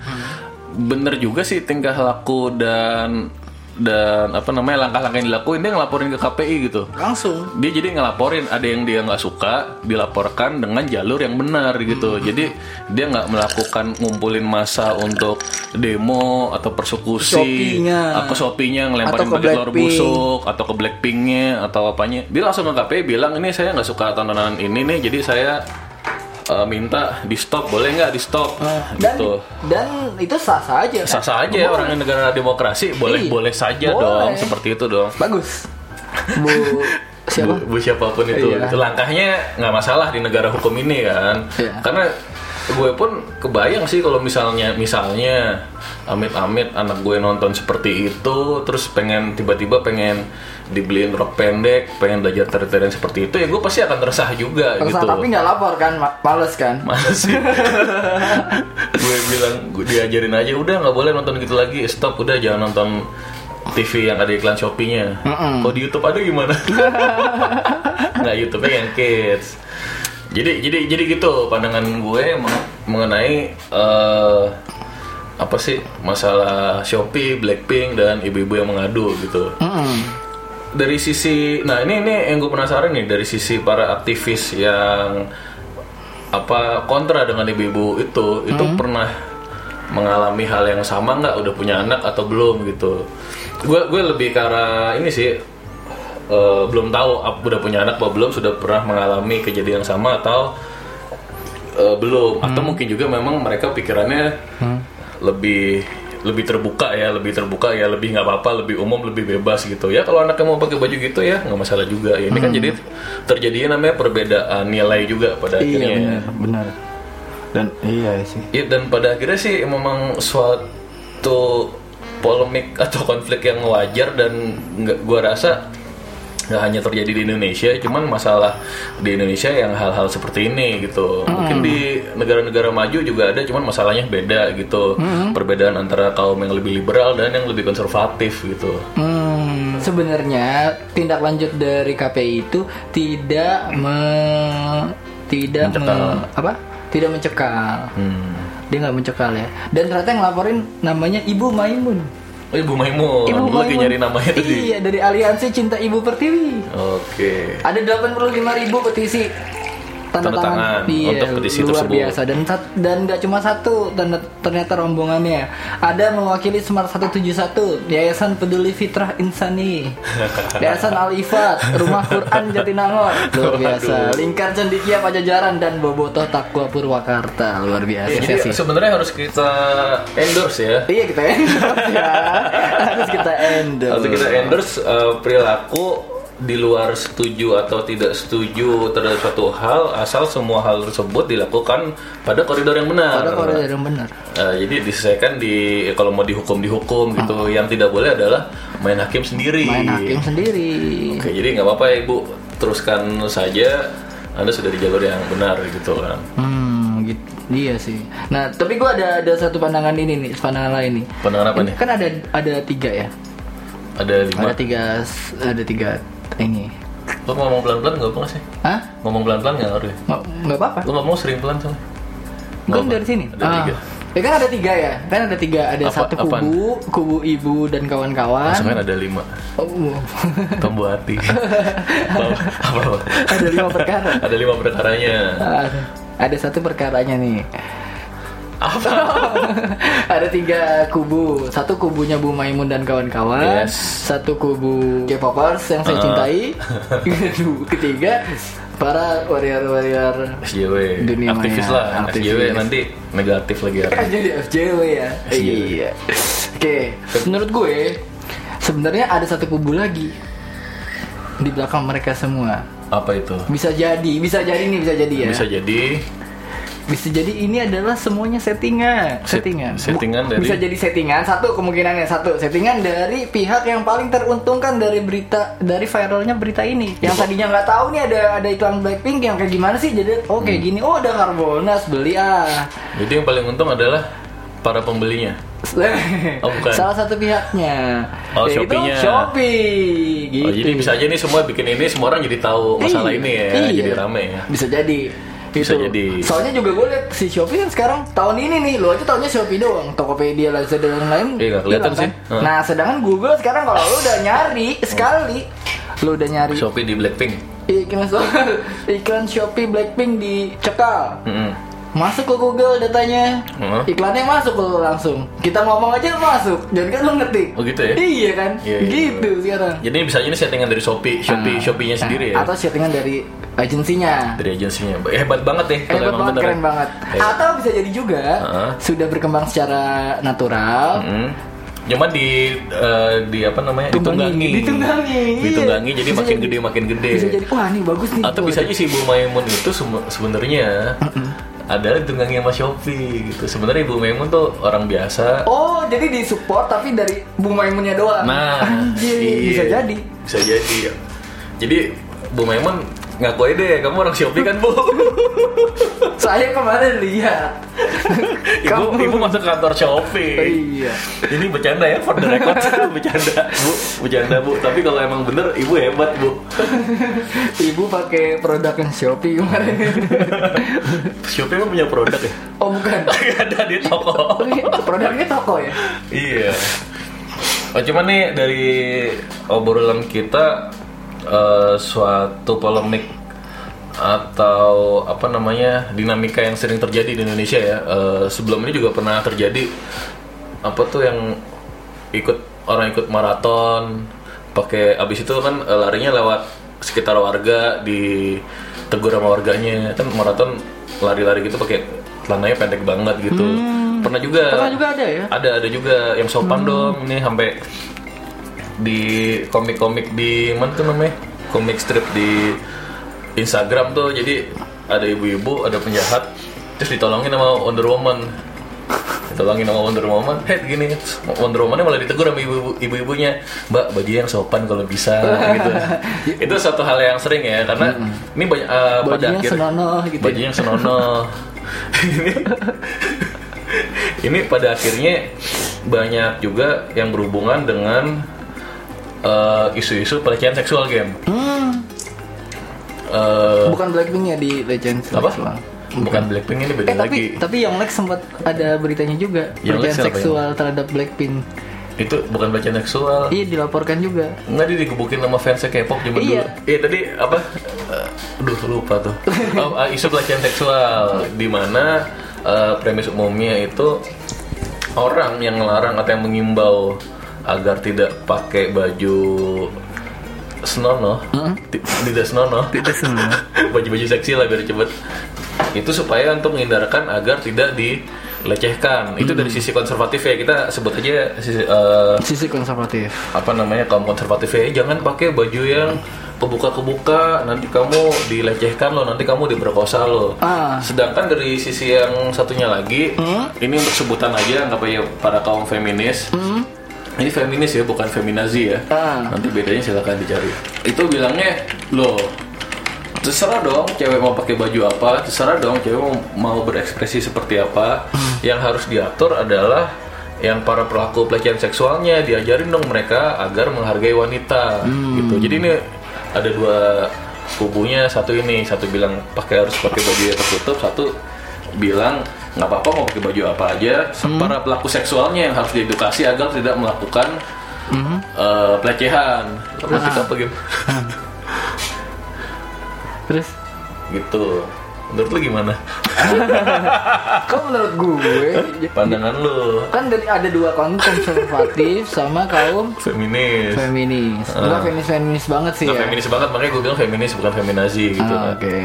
bener juga sih tingkah laku dan dan apa namanya langkah-langkah yang dilakuin dia ngelaporin ke KPI gitu. Langsung. Dia jadi ngelaporin ada yang dia nggak suka dilaporkan dengan jalur yang benar gitu. Jadi dia nggak melakukan ngumpulin masa untuk demo atau persekusi Shopee-nya. atau shopee-nya ngelemparin pakai telur busuk atau ke Blackpink-nya atau apanya. Dia langsung ke KPI bilang ini saya nggak suka tontonan ini nih jadi saya eh, minta di stop boleh nggak di stop dan gitu dan itu sah sah aja kan? sah-sah aja ya orang negara demokrasi boleh Iya. boleh saja Boleh. dong seperti itu dong bagus bu [laughs] siapa Bu, bu siapa pun itu, Iya. itu langkahnya nggak masalah di negara hukum ini kan. Iya. Karena gue pun kebayang sih kalau misalnya misalnya amit-amit anak gue nonton seperti itu, terus pengen tiba-tiba pengen dibeliin rok pendek, pengen belajar tari-tarian seperti itu, ya gue pasti akan resah juga Resah, gitu. tapi nggak lapor kan ma- males kan Masa sih? [laughs] gue bilang gue diajarin aja udah nggak boleh nonton gitu lagi stop udah jangan nonton TV yang ada iklan Shopee-nya. Kalau di YouTube ada gimana? [laughs] nggak YouTube-nya yang kids. Jadi jadi jadi gitu pandangan gue meng- mengenai eh, apa sih masalah Shopee, Blackpink dan ibu-ibu yang mengadu gitu. Mm-mm. dari sisi nah ini ini yang gue penasaran nih dari sisi para aktivis yang apa kontra dengan ibu-ibu itu itu pernah mengalami hal yang sama nggak? Udah punya anak atau belum gitu? Gue gue lebih ke arah ini sih eh, belum tahu udah punya anak atau belum sudah pernah mengalami kejadian yang sama atau eh, belum. Atau mungkin juga memang mereka pikirannya lebih lebih terbuka ya lebih terbuka ya lebih nggak apa-apa lebih umum lebih bebas gitu. Ya kalau anaknya mau pakai baju gitu ya nggak masalah juga. Ya ini kan jadi terjadinya namanya perbedaan nilai juga pada iya akhirnya benar benar. Dan iya sih. Iya, dan pada akhirnya sih memang suatu polemik atau konflik yang wajar dan nggak gua rasa nggak hanya terjadi di Indonesia, cuman masalah di Indonesia yang hal-hal seperti ini gitu. Mungkin di negara-negara maju juga ada, cuman masalahnya beda gitu. Perbedaan antara kaum yang lebih liberal dan yang lebih konservatif gitu. Hmm, sebenarnya tindak lanjut dari KPI itu tidak me, tidak me- Mencekal. apa? Tidak mencekal. Hmm. Dia nggak mencekal ya. Dan ternyata yang laporin namanya Ibu Maimun. Oh, Ibu Maimun, Ibu Gua lagi Maimun. nyari namanya tadi. Iya, dari Aliansi Cinta Ibu Pertiwi. Oke. Ada 85 ribu petisi tanda, Tanda tangan. tangan, Iya, untuk petisi luar tersebut. biasa. Dan dan nggak cuma satu tanda, ternyata rombongannya. Ada mewakili Smart 171 Yayasan Peduli Fitrah Insani. [laughs] Yayasan Al Ifat Rumah Quran Jatinangor. Luar biasa. Lingkar Cendikia Pajajaran dan Bobotoh Takwa Purwakarta. Luar biasa Jadi sih. sebenarnya harus kita endorse ya. iya kita endorse ya. [laughs] Harus kita endorse. Harus kita endorse uh, perilaku di luar setuju atau tidak setuju terhadap suatu hal asal semua hal tersebut dilakukan pada koridor yang benar. pada koridor yang benar Uh, jadi diselesaikan di kalau mau dihukum dihukum gitu. Yang tidak boleh adalah main hakim sendiri. main hakim sendiri Oke, jadi nggak apa-apa ya ibu teruskan saja anda sudah di jalur yang benar gitu kan Hmm, gitu. Iya sih. Nah, tapi gua ada ada satu pandangan ini nih, pandangan lain nih. Pandangan apa Ini nih? Kan ada ada tiga ya. ada lima Ada tiga ada tiga ini. lo ngomong pelan-pelan nggak apa sih Hah? ngomong pelan-pelan nggak ngaruh ya Nggak nggak apa-apa. lo ngomong sering pelan soalnya Kan Apa? dari sini. ada tiga Ya kan ada tiga ya. Kan ada tiga. Ada Apa- satu apaan? kubu, kubu ibu dan kawan-kawan. Kan ada lima Oh, Tombu hati apa, [laughs] apa, apa? ada lima perkara. ada lima perkaranya Ah, ada satu perkaranya nih. Apa [laughs] ada tiga kubu. Satu kubunya Bu Maimun dan kawan-kawan. Yes. Satu kubu K-popers yang saya Ah. cintai. [laughs] Ketiga para warrior-warrior SJW Dunia aktivis maya, lah aktivis. SJW nanti negatif lagi ya kan jadi FJW ya. Iya. Oke, menurut gue sebenarnya ada satu kubu lagi di belakang mereka semua. apa itu Bisa jadi, bisa jadi nih, bisa jadi ya. bisa jadi Bisa jadi ini adalah semuanya settingan, Set- settingan. settingan dari- Bisa jadi settingan. Satu kemungkinannya satu settingan dari pihak yang paling teruntungkan dari berita dari viralnya berita ini. Yang tadinya nggak tahu nih ada ada iklan Blackpink yang kayak gimana sih. Jadi oh kayak Hmm. gini. Oh ada Harbolnas beli ah. jadi yang paling untung adalah para pembelinya [laughs] Oh, bukan. Salah satu pihaknya. Oh, Yaitu Shopee-nya. Shopee. Gitu. Oh, jadi bisa aja nih semua bikin ini semua orang jadi tahu masalah Iya, ini ya iya. jadi rame ya Bisa jadi. Bisa Gitu. jadi. Soalnya juga gue liat si Shopee kan sekarang tahun ini nih, lo aja tahunnya Shopee doang. Tokopedia, Lazada dan lain. Iya, kelihatan kan? sih. Nah, sedangkan Google sekarang kalau lo udah nyari sekali, lo udah nyari Shopee di Blackpink iklan iklan Shopee Blackpink dicekal. Mm-mm. Masuk ke Google datanya, Heeh. iklannya masuk lo langsung. Kita ngomong aja masuk, jadi kan lo ngetik. Oh, gitu ya? Iya kan, Iya, iya. gitu sekarang. jadi bisa aja ini settingan dari Shopee Shopee Ah, Shopee-nya sendiri ya Atau settingan dari agensinya. dari agensinya hebat banget ya kalau Hebat banget, bener keren ya. banget. Hebat. Atau bisa jadi juga Heeh. sudah berkembang secara natural. Mm. Cuman di eh, di apa namanya Tunggangi. ditunggangi Ditunggangi, iya. ditunggangi jadi Bisa makin jadi- gede makin gede Bisa jadi wah ini bagus nih. atau bisa aja si Ibu Maimun itu sebenarnya adalah ditunggangi sama Shopee gitu sebenarnya Ibu Maimun tuh orang biasa Oh, jadi disupport tapi dari Bu Maimunnya doang. Nah, Anjir, iya. bisa jadi. Bisa jadi ya. Jadi Bu Maimun ngaku aja deh, kamu orang Shopee kan Bu? [laughs] Saya kemarin lihat. ibu, ibu masuk kantor Shopee. Iya. Ini bercanda ya, for the record [laughs] bercanda Bu, bercanda Bu. Tapi kalau emang bener, ibu hebat Bu. [laughs] Ibu pakai produk yang Shopee kemarin. Shopee emang punya produk ya? Oh, bukan. Ada di toko. Produknya toko ya? iya. Oh, cuman nih dari obrolan kita eh, suatu polemik atau apa namanya dinamika yang sering terjadi di Indonesia ya. Eh, sebelum ini juga pernah terjadi apa tuh yang ikut orang ikut maraton pakai abis itu kan eh, larinya lewat sekitar warga di tegur sama warganya kan maraton lari-lari gitu pakai celananya pendek banget gitu pernah juga Pernah juga ada ya? ada ada juga yang sopan dong ini sampai di komik-komik di mana tuh namanya? Komik strip di Instagram tuh. Jadi ada ibu-ibu ada penjahat terus ditolongin sama Wonder Woman. Ditolongin sama Wonder Woman. Head gini. Wonder Woman malah ditegur sama ibu ibu-ibunya. Mbak baju yang sopan kalau bisa gitu. [laughs] Itu satu hal yang sering ya karena ini banyak eh, pada Bajunya akhir senonoh gitu ya. bajunya senonoh. [laughs] Ini pada akhirnya banyak juga yang berhubungan dengan eh, isu-isu pelecehan seksual game. Hmm, Eh, bukan Blackpink ya di Legends apa? Seksual. Bukan Blackpink ini beda Eh tapi lagi. tapi Yonglek sempat ada beritanya juga Yonglek pelecehan siapa seksual terhadap Blackpink. Itu bukan pelecehan seksual. Iya dilaporkan juga. Enggak dia digebukin sama fansnya K-pop zaman Iya. dulu. Iya tadi apa? Eh, aduh lupa tuh. [laughs] Oh, ah, isu pelecehan seksual di mana eh, premis umumnya itu orang yang melarang atau yang mengimbau agar tidak pakai baju senonoh, ti- tidak senonoh, Tidak semua. [laughs] baju-baju seksi lah biar cepet. Itu supaya untuk menghindarkan agar tidak dilecehkan. Itu dari sisi konservatif ya. Kita sebut aja sisi, eh, Sisi konservatif. apa namanya kaum konservatif ya. Jangan pakai baju yang kebuka-kebuka. Nanti kamu dilecehkan loh. Nanti kamu diperkosa loh. Ah. sedangkan dari sisi yang satunya lagi ini untuk sebutan aja. Nggak ya para kaum feminis ini feminis ya bukan feminazi ya. Ah. nanti bedanya silakan dicari. Itu bilangnya loh terserah dong cewek mau pakai baju apa terserah dong cewek mau, mau berekspresi seperti apa. Yang harus diatur adalah yang para pelaku pelecehan seksualnya diajarin dong mereka agar menghargai wanita gitu. Jadi ini ada dua kubunya satu ini satu bilang pakai harus pakai baju yang tertutup satu bilang nggak apa-apa mau pakai baju apa aja. Para pelaku seksualnya yang harus diedukasi agar tidak melakukan eh, pelecehan. Maksud apa gitu Terus? Gitu menurut lu gimana [laughs] kok menurut gue pandangan lu kan dari ada dua kaum konservatif sama kaum feminis feminis. Enggak feminis feminis banget sih Nggak ya. feminis banget makanya gue bilang feminis bukan feminazi gitu Ah, kan Oke.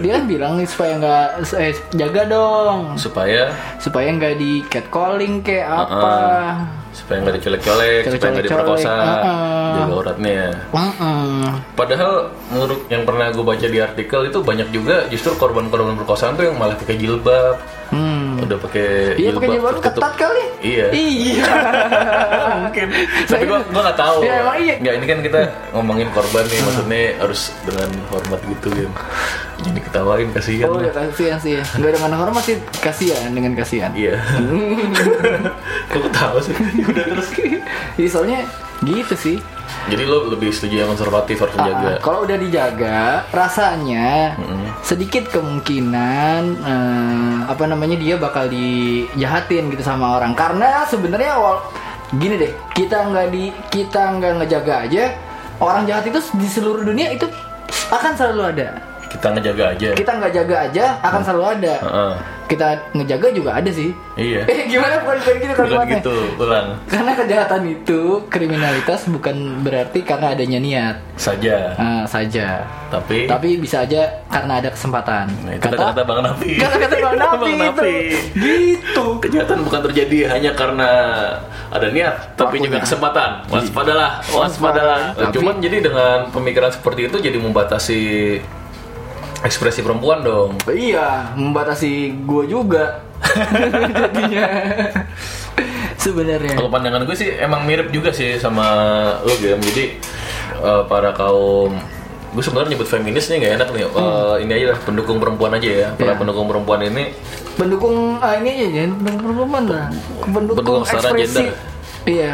Dia kan bilang nih supaya nggak eh, jaga dong supaya supaya nggak di catcalling kayak apa. Supaya nggak dicolek-colek supaya nggak diperkosa uh-uh. jaga uratnya Mm-mm. Padahal menurut yang pernah gue baca di artikel itu banyak juga justru korban-korban perkosaan tuh yang malah pakai jilbab. Udah pakai Iya pakai jilbab ketat kali. Iya. Iya. [laughs] Mungkin. Tapi gua gua nggak tahu. Ya, emang iya. Nggak, ini kan kita ngomongin korban nih, maksudnya harus dengan hormat gitu kan. Jadi ketawain kasihan. Oh ya kasihan sih. Enggak dengan hormat sih kasihan dengan kasihan. Iya. [laughs] [laughs] Kok ketawa sih? Udah terus. Jadi soalnya gitu sih. Jadi lo lebih setuju yang konservatif harus menjaga. Ah, kalau udah dijaga, rasanya sedikit kemungkinan eh, apa namanya dia bakal dijahatin gitu sama orang. Karena sebenarnya awal gini deh, kita nggak di kita nggak ngejaga aja orang jahat itu di seluruh dunia itu akan selalu ada. Kita ngejaga aja. Kita nggak jaga aja akan selalu ada. Heeh. Kita ngejaga juga ada sih. Iya. Eh [laughs] gimana bukan bukan gitu Bukan kalimatnya. gitu, ulang Karena kejahatan itu kriminalitas bukan berarti karena adanya niat saja. Ah, saja. Tapi, Tapi bisa aja karena ada kesempatan. Nah, itu kata-kata Bang Nafi. kata-kata Bang [laughs] Nafi Bang itu. Nafi. Gitu. Kejahatan bukan terjadi hanya karena ada niat, tapi juga kesempatan. Waspadalah, waspadalah. Tapi- Cuman jadi dengan pemikiran seperti itu jadi membatasi ekspresi perempuan dong. Iya, membatasi gua juga. [laughs] Jadinya. Sebenarnya. Kalau pandangan gue sih emang mirip juga sih sama lo game. Jadi eh, para kaum gue sebenarnya nyebut feminis nih nggak enak nih. Eh, ini aja lah pendukung perempuan aja ya. Para Iya. pendukung perempuan ini Pendukung ah, ini aja ya, pendukung perempuan lah. Pendukung, Pendukung ekspresi. gender. Iya.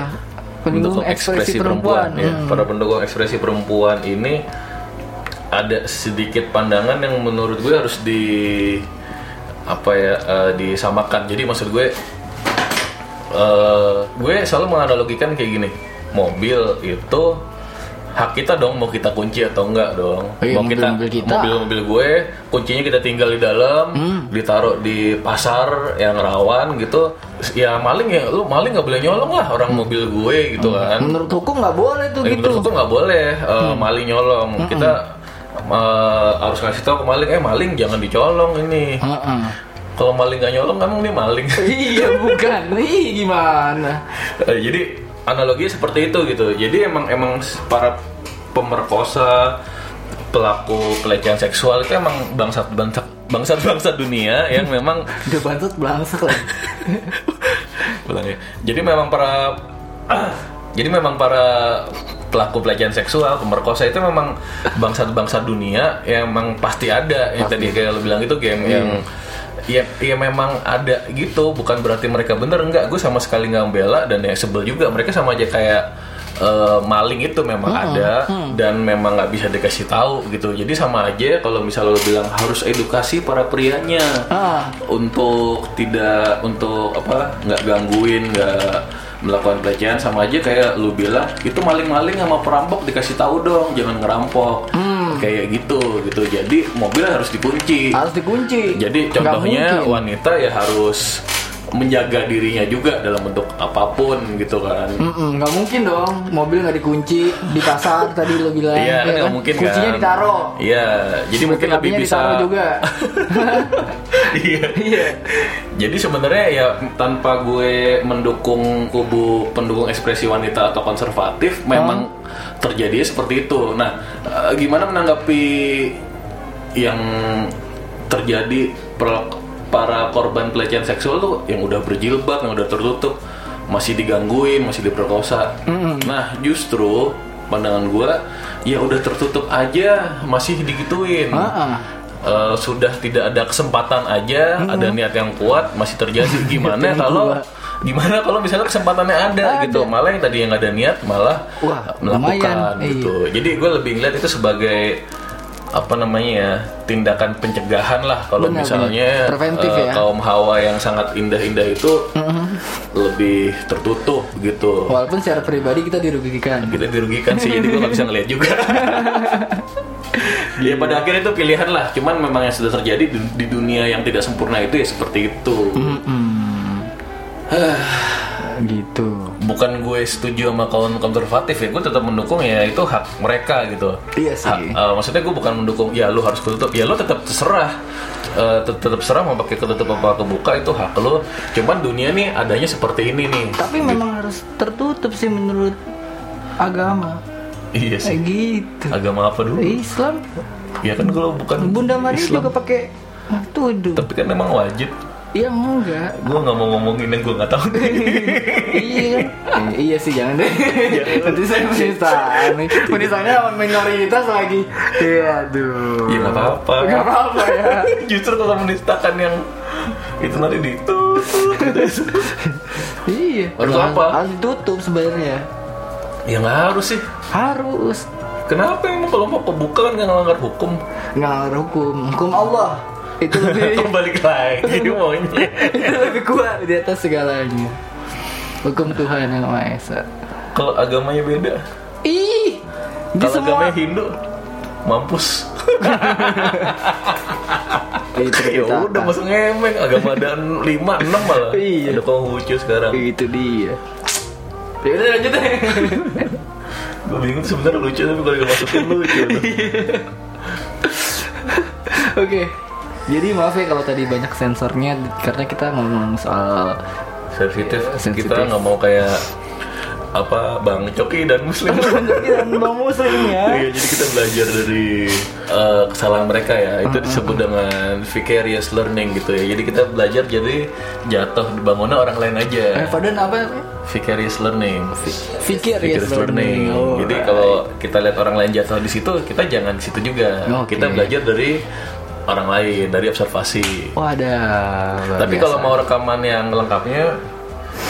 Pendukung ekspresi, perempuan. ya. Hmm. Para pendukung ekspresi perempuan ini ada sedikit pandangan yang menurut gue harus di apa ya eh, disamakan. Jadi maksud gue eh, gue selalu menganalogikan kayak gini. Mobil itu hak kita dong mau kita kunci atau enggak dong. Iya, mau mobil-mobil kita. mobil-mobil gue kuncinya kita tinggal di dalam, Hmm. ditaruh di pasar yang rawan gitu. Ya maling ya lu maling nggak boleh nyolong lah orang mobil gue gitu kan. Menurut hukum nggak boleh tuh Eh, gitu. menurut hukum nggak boleh uh, maling nyolong. Kita uh, harus ngasih tahu ke maling, eh maling jangan dicolong ini. Heeh. Kalau maling nggak nyolong, emang dia maling. [laughs] iya bukan. Ih gimana? Eh, Jadi analoginya seperti itu gitu. Jadi emang emang para pemerkosa pelaku pelecehan seksual itu emang bangsat bangsat bangsat bangsat dunia yang [laughs] memang Udah bantet belangsak lah. Ya. Jadi memang para [clears throat] jadi memang para pelaku pelecehan seksual, pemerkosa itu memang bangsa-bangsa dunia yang memang pasti ada. Yang tadi kayak lo bilang itu game yang ya, ya memang ada gitu, bukan berarti mereka bener enggak. Gue sama sekali nggak membela dan ya sebel juga. Mereka sama aja kayak eh, maling itu memang ada dan memang nggak bisa dikasih tahu gitu. Jadi sama aja kalau misalnya lo bilang harus edukasi para prianya Ah. untuk tidak untuk apa nggak gangguin nggak melakukan pelecehan sama aja kayak lu bilang itu maling-maling sama perampok dikasih tahu dong jangan ngerampok kayak gitu gitu jadi mobil harus dikunci Harus dikunci. jadi Nggak contohnya mungkin. wanita ya harus menjaga dirinya juga dalam bentuk apa pun gitu kan nggak mungkin dong mobil nggak dikunci di pasar tadi lo bilang Iya, kan ya nggak mungkin kuncinya kan. ditaruh Iya, jadi mungkin lebih bisa. juga [laughs] Iya. iya Jadi sebenarnya ya tanpa gue mendukung kubu pendukung ekspresi wanita atau konservatif, memang terjadi seperti itu. Nah, eh, gimana menanggapi yang terjadi para korban pelecehan seksual tuh yang udah berjilbab, yang udah tertutup, masih digangguin, masih diperkosa. Nah, justru pandangan gua ya udah tertutup aja, masih digituin. Ah, ah. Eh, sudah tidak ada kesempatan aja, ada niat yang kuat, masih terjadi [laughs] gimana kalau gimana kalau misalnya kesempatannya ada, Ada. gitu, malah yang tadi yang ada niat malah Wah, melakukan lumayan, gitu. Jadi gue lebih ngeliat itu sebagai apa namanya ya tindakan pencegahan lah kalau Benar, misalnya benar. Preventif eh, ya. kaum hawa yang sangat indah-indah itu lebih tertutup gitu Walaupun secara pribadi kita dirugikan. kita dirugikan sih jadi gue nggak bisa ngeliat juga [laughs] ya pada akhirnya itu pilihan lah cuman memang yang sudah terjadi di, di dunia yang tidak sempurna itu ya seperti itu Gitu. Bukan gue setuju sama kaum konservatif ya gue tetap mendukung ya itu hak mereka gitu Iya sih. Hak- eh, maksudnya gue bukan mendukung ya lu harus ketutup ya lu tetap terserah Eh, tet- tetap serah mau pakai ketutup apa kebuka itu hak lu cuman dunia nih adanya seperti ini nih Tapi memang harus tertutup sih menurut agama. iya Kayak sih gitu. agama apa dulu Islam. ya kan kalau bukan Bunda Maria Islam juga pakai tuduh. tapi kan memang wajib Ya enggak. gue nggak mau ngomongin yang gue nggak tahu [laughs] iya kan? Eh, iya sih jangan deh. Nanti saya penistaan nih. Penistaannya lawan minoritas lagi. Iya, aduh. ya nggak apa-apa Nggak apa-apa ya. [laughs] justru kalau menistakan yang itu nanti ditutup Iya. Harus apa? Harus ditutup sebenarnya. ya nggak harus sih Harus. kenapa emang kalau mau kebuka kan nggak ngelanggar hukum Nggak ada hukum. Hukum Allah. Itu lebih [laughs] kembali lagi [laughs] maunya itu lebih kuat di atas segalanya. Hukum Tuhan yang Maha Esa. kalau agamanya beda Ih. Kalau semua agamanya Hindu mampus [laughs] itu ya udah masuk ngemeng agama ada lima enam malah Iya. ada Konghucu sekarang itu dia. Ya udah lanjut deh. gue bingung sebenarnya lucu tapi kalau gak masukin lucu Oke. Jadi maaf ya kalau tadi banyak sensornya karena kita ngomong soal sensitif Sensitif. kita nggak mau kayak apa bang Coki dan Muslim dan bang muslim ya. [laughs] Iya, jadi kita belajar dari eh, kesalahan mereka ya. Itu disebut dengan vicarious learning gitu ya. Jadi kita belajar jadi jatuh di bangunnya orang lain Eh, aja. Fadan apa? Vicarious learning. Ya Vicarious learning. Oh, jadi kalau kita lihat orang lain jatuh di situ, kita jangan di situ juga. Oke. Kita belajar dari orang lain, dari observasi. Ada. luar Tapi biasa. kalau mau rekaman yang lengkapnya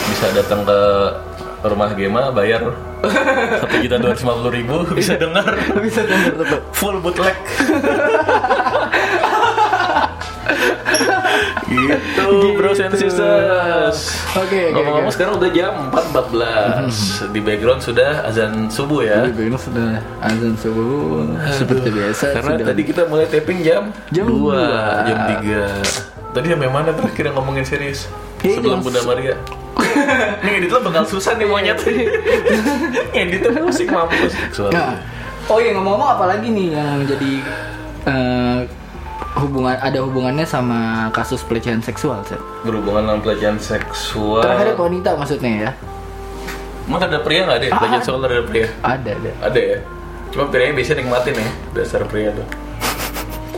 bisa datang ke rumah Gema bayar [laughs] satu juta dua ribu bisa dengar bisa denger tetap. full bootleg [laughs] gitu. Bros and sisters Oke, oke, ngomong-ngomong oke. sekarang udah jam 4.14 di background sudah azan subuh ya. Ini sudah azan subuh. Seperti biasa. karena sudah. tadi kita mulai taping jam Jam 2 dua. jam 3 tadi sampai mana terakhir yang ngomongin serius Iya, sebelum Bunda Maria. [laughs] Nih edit lo bakal susah nih monyet [laughs] editnya musik mampus. Nah, oh iya ngomong-ngomong apalagi nih yang menjadi eh, hubungan ada hubungannya sama kasus pelecehan seksual, Seth? berhubungan dengan pelecehan seksual ke wanita maksudnya ya? emang ada pria nggak deh pelecehan seksual ada pria Ada, ada. ada ya cuma prianya biasanya nikmatin ya dasar pria tuh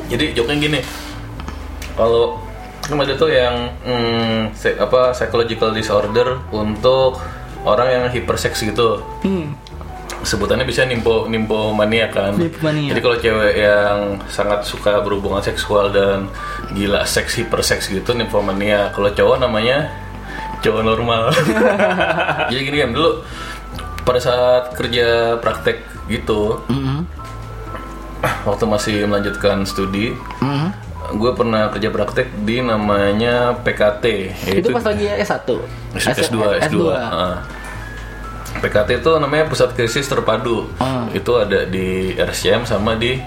jadi joknya gini kalau kan ada tuh yang hmm, se- apa psychological disorder untuk orang yang hyperseks gitu Hmm. Sebutannya bisa nimpo nimpo mania kan Nymphomania. jadi kalau cewek yang sangat suka berhubungan seksual dan gila seks hiperseks gitu nymphomania kalau cowok namanya cowok normal [laughs] jadi gini kan dulu pada saat kerja praktek gitu Mhm. waktu masih melanjutkan studi Mhm. gue pernah kerja praktek di namanya PKT Itu pas lagi S1. S2 S2, Heeh. PKT itu namanya Pusat Krisis Terpadu Ah. itu ada di RSCM sama di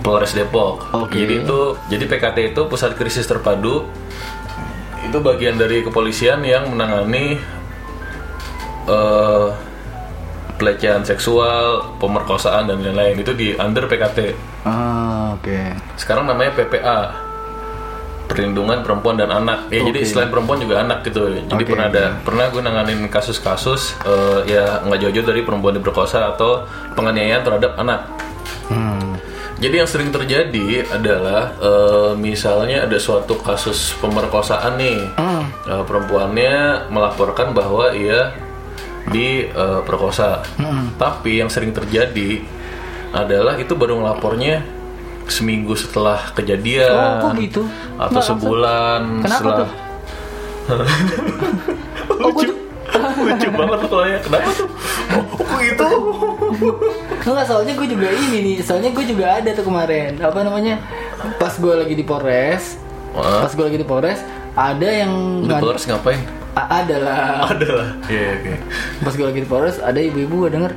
Polres Depok Oke. jadi itu jadi PKT itu Pusat Krisis Terpadu itu bagian dari kepolisian yang menangani eh, pelecehan seksual pemerkosaan dan lain-lain itu di under PKT Ah, oke. sekarang namanya PPA perlindungan perempuan dan anak ya jadi Oke. selain perempuan juga anak gitu jadi Oke, pernah ada pernah gue nanganin kasus-kasus eh, ya nggak jauh-jauh dari perempuan diperkosa atau penganiayaan terhadap anak Hmm. Jadi yang sering terjadi adalah eh, misalnya ada suatu kasus pemerkosaan nih, Hmm. Eh, perempuannya melaporkan bahwa ia diperkosa. Hmm. Tapi yang sering terjadi adalah itu baru ngelapornya seminggu setelah kejadian, Oh, kok gitu? atau Nggak, sebulan Kenapa setelah. tuh? [laughs] Oh, lucu, lucu banget soalnya. Kenapa tuh? Oh, kok gitu? [laughs] Enggak, soalnya gue juga ini nih Soalnya gue juga ada tuh kemarin Apa namanya Pas gue lagi di Polres Wah. Pas gue lagi di Polres Ada yang Di Polres ngapain? A- Ada lah Ada lah. Iya, oke. Pas gue lagi di Polres Ada ibu-ibu gue denger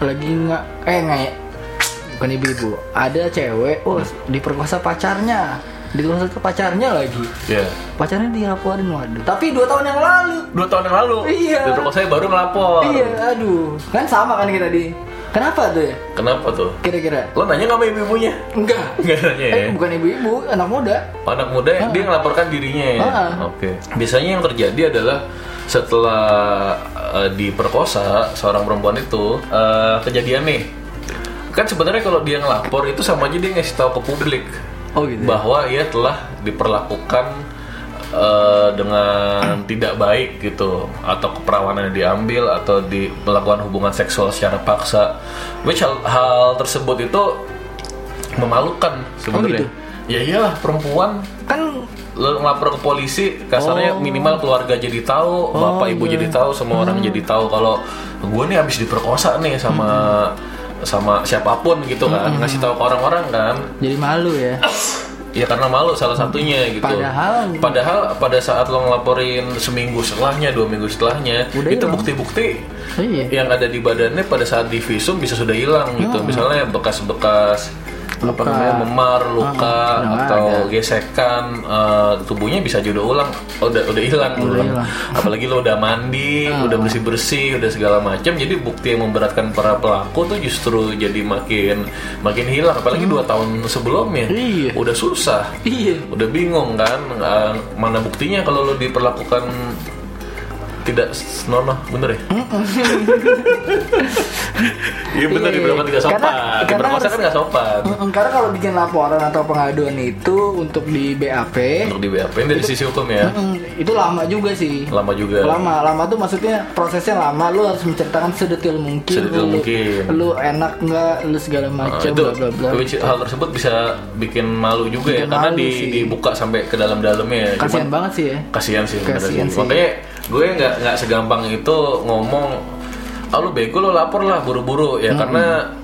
Lagi nggak Eh nggak ya Bukan ibu-ibu Ada cewek Oh diperkosa pacarnya Diperkosa ke pacarnya lagi Iya. Pacarnya dilaporin waduh Tapi dua tahun yang lalu Dua tahun yang lalu. Iya. Diperkosa baru ngelapor. Iya aduh Kan sama kan kita di Kenapa tuh ya Kenapa tuh? Kira-kira Lo nanya nggak sama ibu-ibunya? Enggak Nggak nanya ya? Eh bukan ibu-ibu Anak muda Anak muda dia ngelaporkan dirinya ya. Oke. Biasanya yang terjadi adalah setelah eh, diperkosa seorang perempuan itu eh, kejadian nih. Kan sebenarnya kalau dia ngelapor itu sama aja dia ngasih tahu ke publik Oh gitu ya? bahwa ia telah diperlakukan eh, dengan tidak baik gitu atau keperawanan yang diambil atau di melakukan hubungan seksual secara paksa. Which hal, hal tersebut itu memalukan sebenarnya. gitu? Ya iyalah perempuan Kan lo ngelapor ke polisi kasarnya Oh. minimal keluarga jadi tahu bapak ibu jadi tahu semua orang jadi tahu kalau gue nih habis diperkosa nih sama sama siapa pun gitu kan. Ngasih tahu ke orang-orang kan. Jadi malu ya. [coughs] Ya karena malu salah satunya gitu. Padahal- padahal pada saat lo ngelaporin seminggu setelahnya dua minggu setelahnya Udah itu bukti-bukti Iya. yang ada di badannya pada saat di visum bisa sudah hilang gitu. Misalnya bekas-bekas apa Luka. namanya memar luka Ah, udah nggak atau ada. gesekan eh, tubuhnya bisa juga ulang oh, udah udah hilang ulang. hilang. apalagi lo udah mandi udah bersih bersih udah segala macam jadi bukti yang memberatkan para pelaku tuh justru jadi makin makin hilang apalagi dua tahun sebelumnya Iya. udah susah Iya udah bingung kan eh, mana buktinya kalau lo diperlakukan tidak senonoh bener ya? Iya bener Iya, diperlakukan tidak sopan. karena- karena Diperkosa harus- kan nggak sopan. Karena kalau bikin laporan atau pengaduan itu untuk di BAP Untuk di BAP ini dari sisi hukum ya, itu lama juga sih. lama juga. Lama, lama tuh maksudnya prosesnya lama. Lu harus menceritakan sedetil mungkin. Sedetil lu, mungkin. Lu enak nggak? Lu segala Nah, macam. itu bla bla bla. which hal tersebut bisa bikin malu juga ya Bikin karena malu di, sih. dibuka sampai ke dalam-dalamnya. Kasian Cuman- banget sih ya. kasihan sih Kasihan sih. sih. makanya gue nggak nggak segampang itu ngomong ah lu bego lo lapor lah buru-buru. Ya karena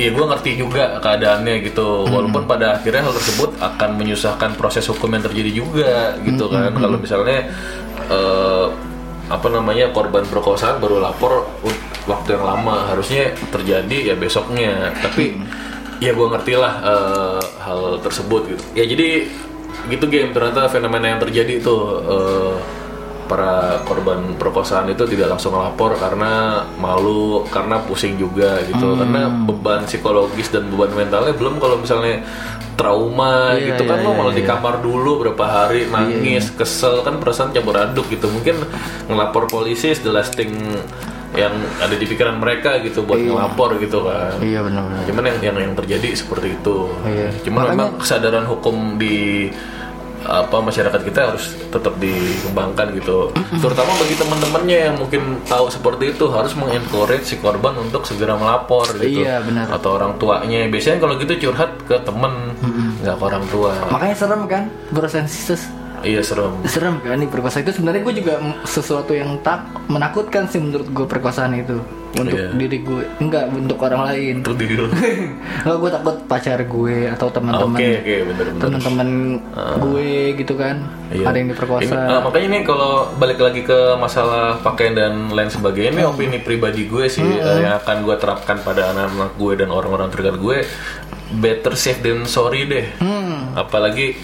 ya gue ngerti juga keadaannya gitu. Walaupun pada akhirnya hal tersebut akan menyusahkan proses hukum yang terjadi juga gitu kan. kalau misalnya eh, apa namanya korban perkosaan baru lapor waktu yang lama. Harusnya terjadi ya besoknya. Tapi ya gue ngerti lah eh, hal tersebut gitu. Ya jadi gitu game. Ternyata fenomena yang terjadi itu eh, para korban perkosaan itu tidak langsung melapor karena malu karena pusing juga gitu. Karena beban psikologis dan beban mentalnya belum kalau misalnya trauma Iya, gitu kan iya, lo iya, malah di iya. kamar dulu berapa hari nangis kesel kan perasaan campur aduk gitu. Mungkin ngelapor polisi is the last thing yang ada di pikiran mereka gitu buat ngelapor gitu kan. Iya benar-benar. cuman yang yang yang terjadi seperti itu. Iya. cuman Makanya- memang kesadaran hukum di apa masyarakat kita harus tetap dikembangkan gitu. Terutama bagi teman-temannya yang mungkin tahu seperti itu harus mengencourage si korban untuk segera melapor gitu. Iya, benar. atau orang tuanya. Biasanya kalau gitu curhat ke temen nggak ke orang tua. Makanya serem kan, sisters. Iya serem. Serem kan nih perkosaan itu. Sebenarnya gue juga sesuatu yang tak menakutkan sih menurut gue perkosaan itu. Untuk Iya. diri gue enggak untuk orang lain. Untuk diri lo kalau gue takut pacar gue atau teman-teman oke oke bener-bener teman-teman gue gitu kan. Iya. ada yang diperkosa Ini, ah, makanya ini kalau balik lagi ke masalah pakaian dan lain sebagainya ini opini pribadi gue sih eh, yang akan gue terapkan pada anak-anak gue dan orang-orang terdekat gue. Better safe than sorry deh. Hmm. Apalagi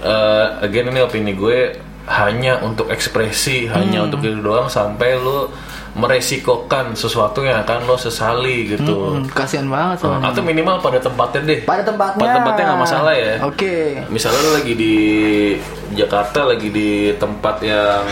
eh, again ini opini gue hanya untuk ekspresi, hanya Hmm. untuk itu doang sampai lu meresikokan sesuatu yang akan lo sesali gitu. Hmm, kasihan banget soalnya. Atau minimal pada tempatnya deh. Pada tempatnya. Pada tempatnya nggak masalah ya. Oke. Misalnya lo lagi di Jakarta, lagi di tempat yang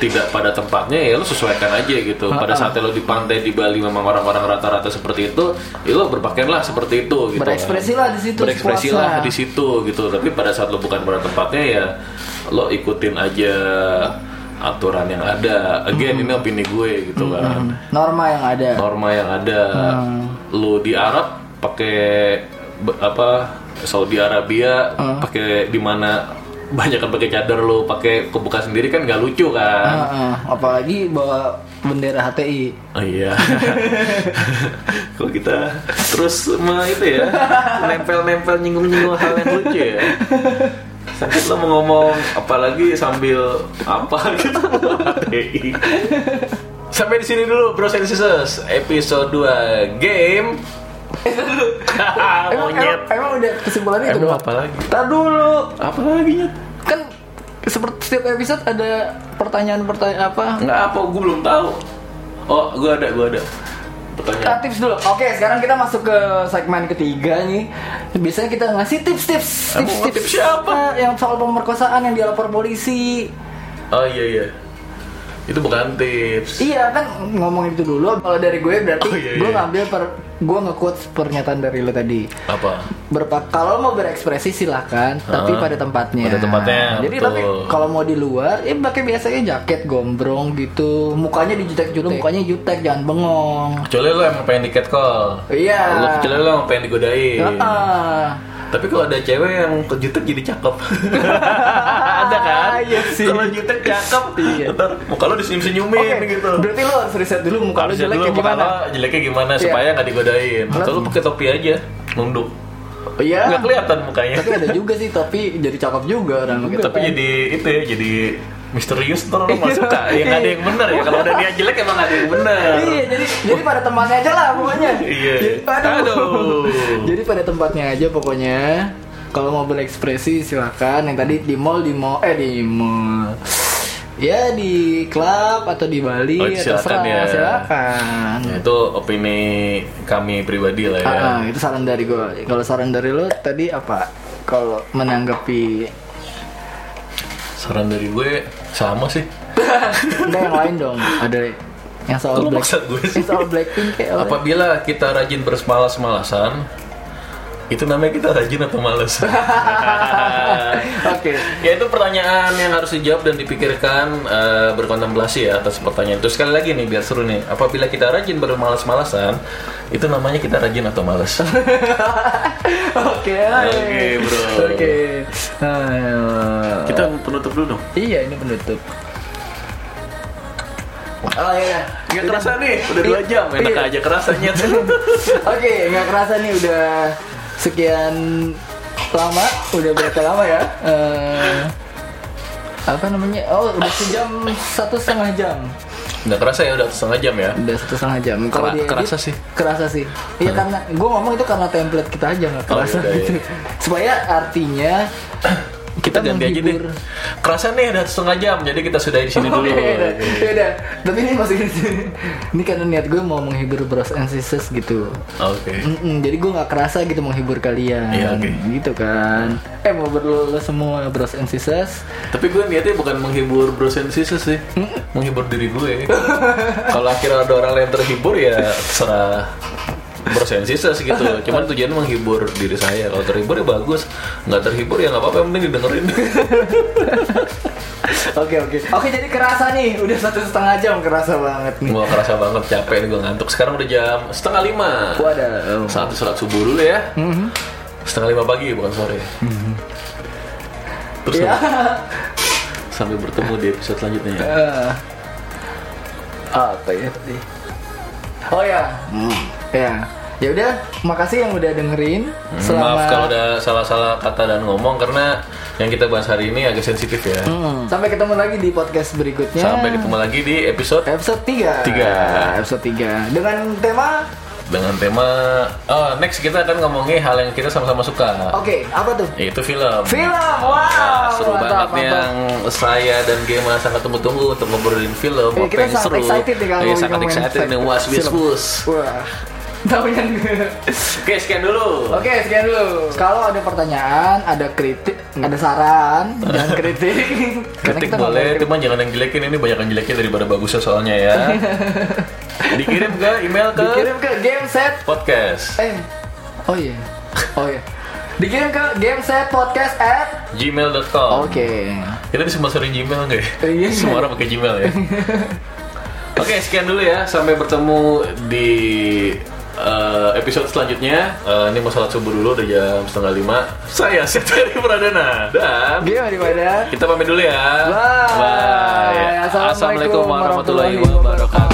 tidak pada tempatnya ya lo sesuaikan aja gitu. Pada saat lo di pantai di Bali memang orang-orang rata-rata seperti itu, ya lo berpakaianlah seperti itu gitu. Berekspresilah di situ, Berekspresilah di situ gitu. Tapi pada saat lo bukan pada tempatnya ya lo ikutin aja aturan yang ada. Again ini opini gue gitu kan. Norma yang ada. norma yang ada. Lu di Arab pakai apa Saudi Arabia pakai di mana banyak kan pakai cadar lu pakai kebuka sendiri kan nggak lucu kan. Heeh, apalagi bawa bendera HTI. oh iya. [laughs] Kalau kita terus mah itu ya [laughs] nempel-nempel nyinggung-nyinggung hal yang lucu ya [laughs] [laughs] lo mau ngomong apalagi sambil apa gitu. [laughs] Sampai di sini dulu Bros and Sisters episode 2 game Emang, Monyet emang, emang udah kesimpulannya itu Emang apa lagi? Ntar dulu. Apa lagi nyet? Kan seperti setiap episode ada pertanyaan-pertanyaan apa? Enggak apa, gue belum tahu. Oh, gue ada, gue ada. Kita Pertanyaan. tips dulu. Oke, sekarang kita masuk ke segmen ketiga nih. Biasanya kita ngasih tips-tips, tips-tips tips siapa? yang soal pemerkosaan yang dilapor polisi. Oh iya iya. Itu bukan tips. Iya kan ngomong itu dulu. Kalau dari gue berarti Oh, iya, gue iya. ngambil per, gue nge-quotes pernyataan dari lo tadi. Apa? Berpa kalau mau berekspresi silahkan, tapi Ah, pada tempatnya. pada tempatnya, Jadi betul. tapi kalau mau di luar, ya pakai biasanya jaket gombrong gitu, mukanya dijutek-jutek, mukanya jutek, jangan bengong. Kecuali lo emang pengen di catcall. Iya. Lo kecuali lo emang pengen digodain. Ah. Tapi kalau ada cewek yang kejutek jadi cakep. [laughs] ada kan? Iya sih. Kalau jutek cakep, Iya. ntar muka lo disenyum-senyumin Oke, gitu. berarti lo harus riset dulu muka lo Harusnya jelek dulu muka gimana. lo jeleknya gimana Iya. supaya nggak digodain. Atau lo pakai topi aja, nunduk. Oh, Iya. Nggak kelihatan mukanya. Tapi ada juga sih topi jadi cakep juga orang pakai tapi topi. jadi itu ya jadi misterius ntar orang nggak suka ya nggak ada yang benar ya kalau udah dia jelek emang nggak ada yang benar Iya, jadi jadi pada tempatnya aja lah pokoknya. Iya. Jadi, aduh. Aduh. jadi pada tempatnya aja pokoknya. Kalau mau berekspresi silakan. Yang tadi di mall di mall eh di mall. Ya di klub atau di Bali Oh, atau silakan ya. silakan. Ya, itu opini kami pribadi lah ya Ah, ah, itu saran dari gue. Kalau saran dari lo tadi apa? Kalau menanggapi saran dari gue sama sih [laughs] enggak yang lain dong. Ada yang soal Lu Black, gue sih? soal Blackpink kayak apa? apabila kita rajin bersemalas-malasan itu namanya kita rajin atau males [laughs] Oke. ya itu pertanyaan yang harus dijawab dan dipikirkan eh, berkontemplasi ya atas pertanyaan itu sekali lagi nih biar seru nih apabila kita rajin bermalas-malasan itu namanya kita rajin atau males [laughs] Oke. Oke, bro. Oke. Ayo. kita penutup dulu dong Iya, ini penutup. Oh iya. Gak kerasa nih, udah dua jam, enak Iya. aja kerasanya [laughs] Oke, nggak kerasa nih udah sekian lama, udah berapa lama ya? Eh, apa namanya? Oh, udah sejam satu setengah jam. Gak kerasa ya, udah setengah jam ya Udah satu setengah jam. Kalau Kera- diedit, kerasa sih. Kerasa sih. Iya karena gue ngomong itu karena template kita aja nggak Oh, kerasa yaudah, gitu. Supaya artinya Kita ganti aja deh. Kerasa nih udah setengah jam, jadi kita sudahi di sini [laughs] Oh, dulu iya, iya, iya, iya. Tapi ini masih ini karena niat gue mau menghibur bros and sisters gitu. Oke Mm-mm, jadi gue nggak kerasa gitu menghibur kalian, Iya, oke. gitu kan. Eh mau berlulu semua bros and sisters. Tapi gue niatnya bukan menghibur bros and sisters sih Menghibur diri gue Kalau akhirnya ada orang lain terhibur ya terserah sisters gitu. [laughs] Cuman tujuannya menghibur diri saya. Kalau terhibur ya bagus. Nggak terhibur ya nggak apa-apa yang penting didengerin. [laughs] Oke oke. Oke jadi kerasa nih, udah satu setengah jam kerasa banget nih. Gue kerasa banget. Capek nih gue ngantuk. Sekarang udah jam setengah lima. Waduh. Saat sholat subuh dulu ya. Setengah lima pagi bukan sore. Terus Ya. [laughs] sampai bertemu di episode selanjutnya ya. Eh, apa ya tadi? Oh ya, ya. Ya udah, makasih yang udah dengerin. Selama Maaf kalau ada salah-salah kata dan ngomong karena yang kita bahas hari ini agak sensitif ya. Hmm. Sampai ketemu lagi di podcast berikutnya. Sampai ketemu lagi di episode episode 3. Tiga. Episode 3 dengan tema dengan tema oh next kita akan ngomongin hal yang kita sama-sama suka. Oke, apa tuh? Yaitu film. Film, wow. Wah, seru Mantap, banget mantap. yang saya dan Gema sangat tunggu-tunggu untuk ngobrolin film. Eh, apa kita yang sangat seru. excited nih kalau ngomongin sangat excited nih was wus. Wah. Tahu yang Oke, sekian dulu. Oke, sekian dulu. Kalau ada pertanyaan, ada kritik, ada saran, dan kritik. [laughs] Kritik kita boleh, cuman jangan yang jelekin ini banyak yang jelekin daripada bagusnya soalnya ya. [laughs] Dikirim ke email ke Dikirim ke game set podcast eh oh iya oh iya dikirim ke game set podcast at gmail.com. oke Kita bisa sponsorin Gmail nggak ya? Iya. [laughs] Semua orang pakai Gmail ya. Oke, sekian dulu ya. Sampai bertemu di eh, episode selanjutnya. Eh, ini mau sholat subuh dulu udah jam setengah lima. Saya Seteri Pradana dan daripada kita pamit dulu ya. Bye. Bye. Assalamualaikum Assalamualaikum warahmatullahi wabarakatuh.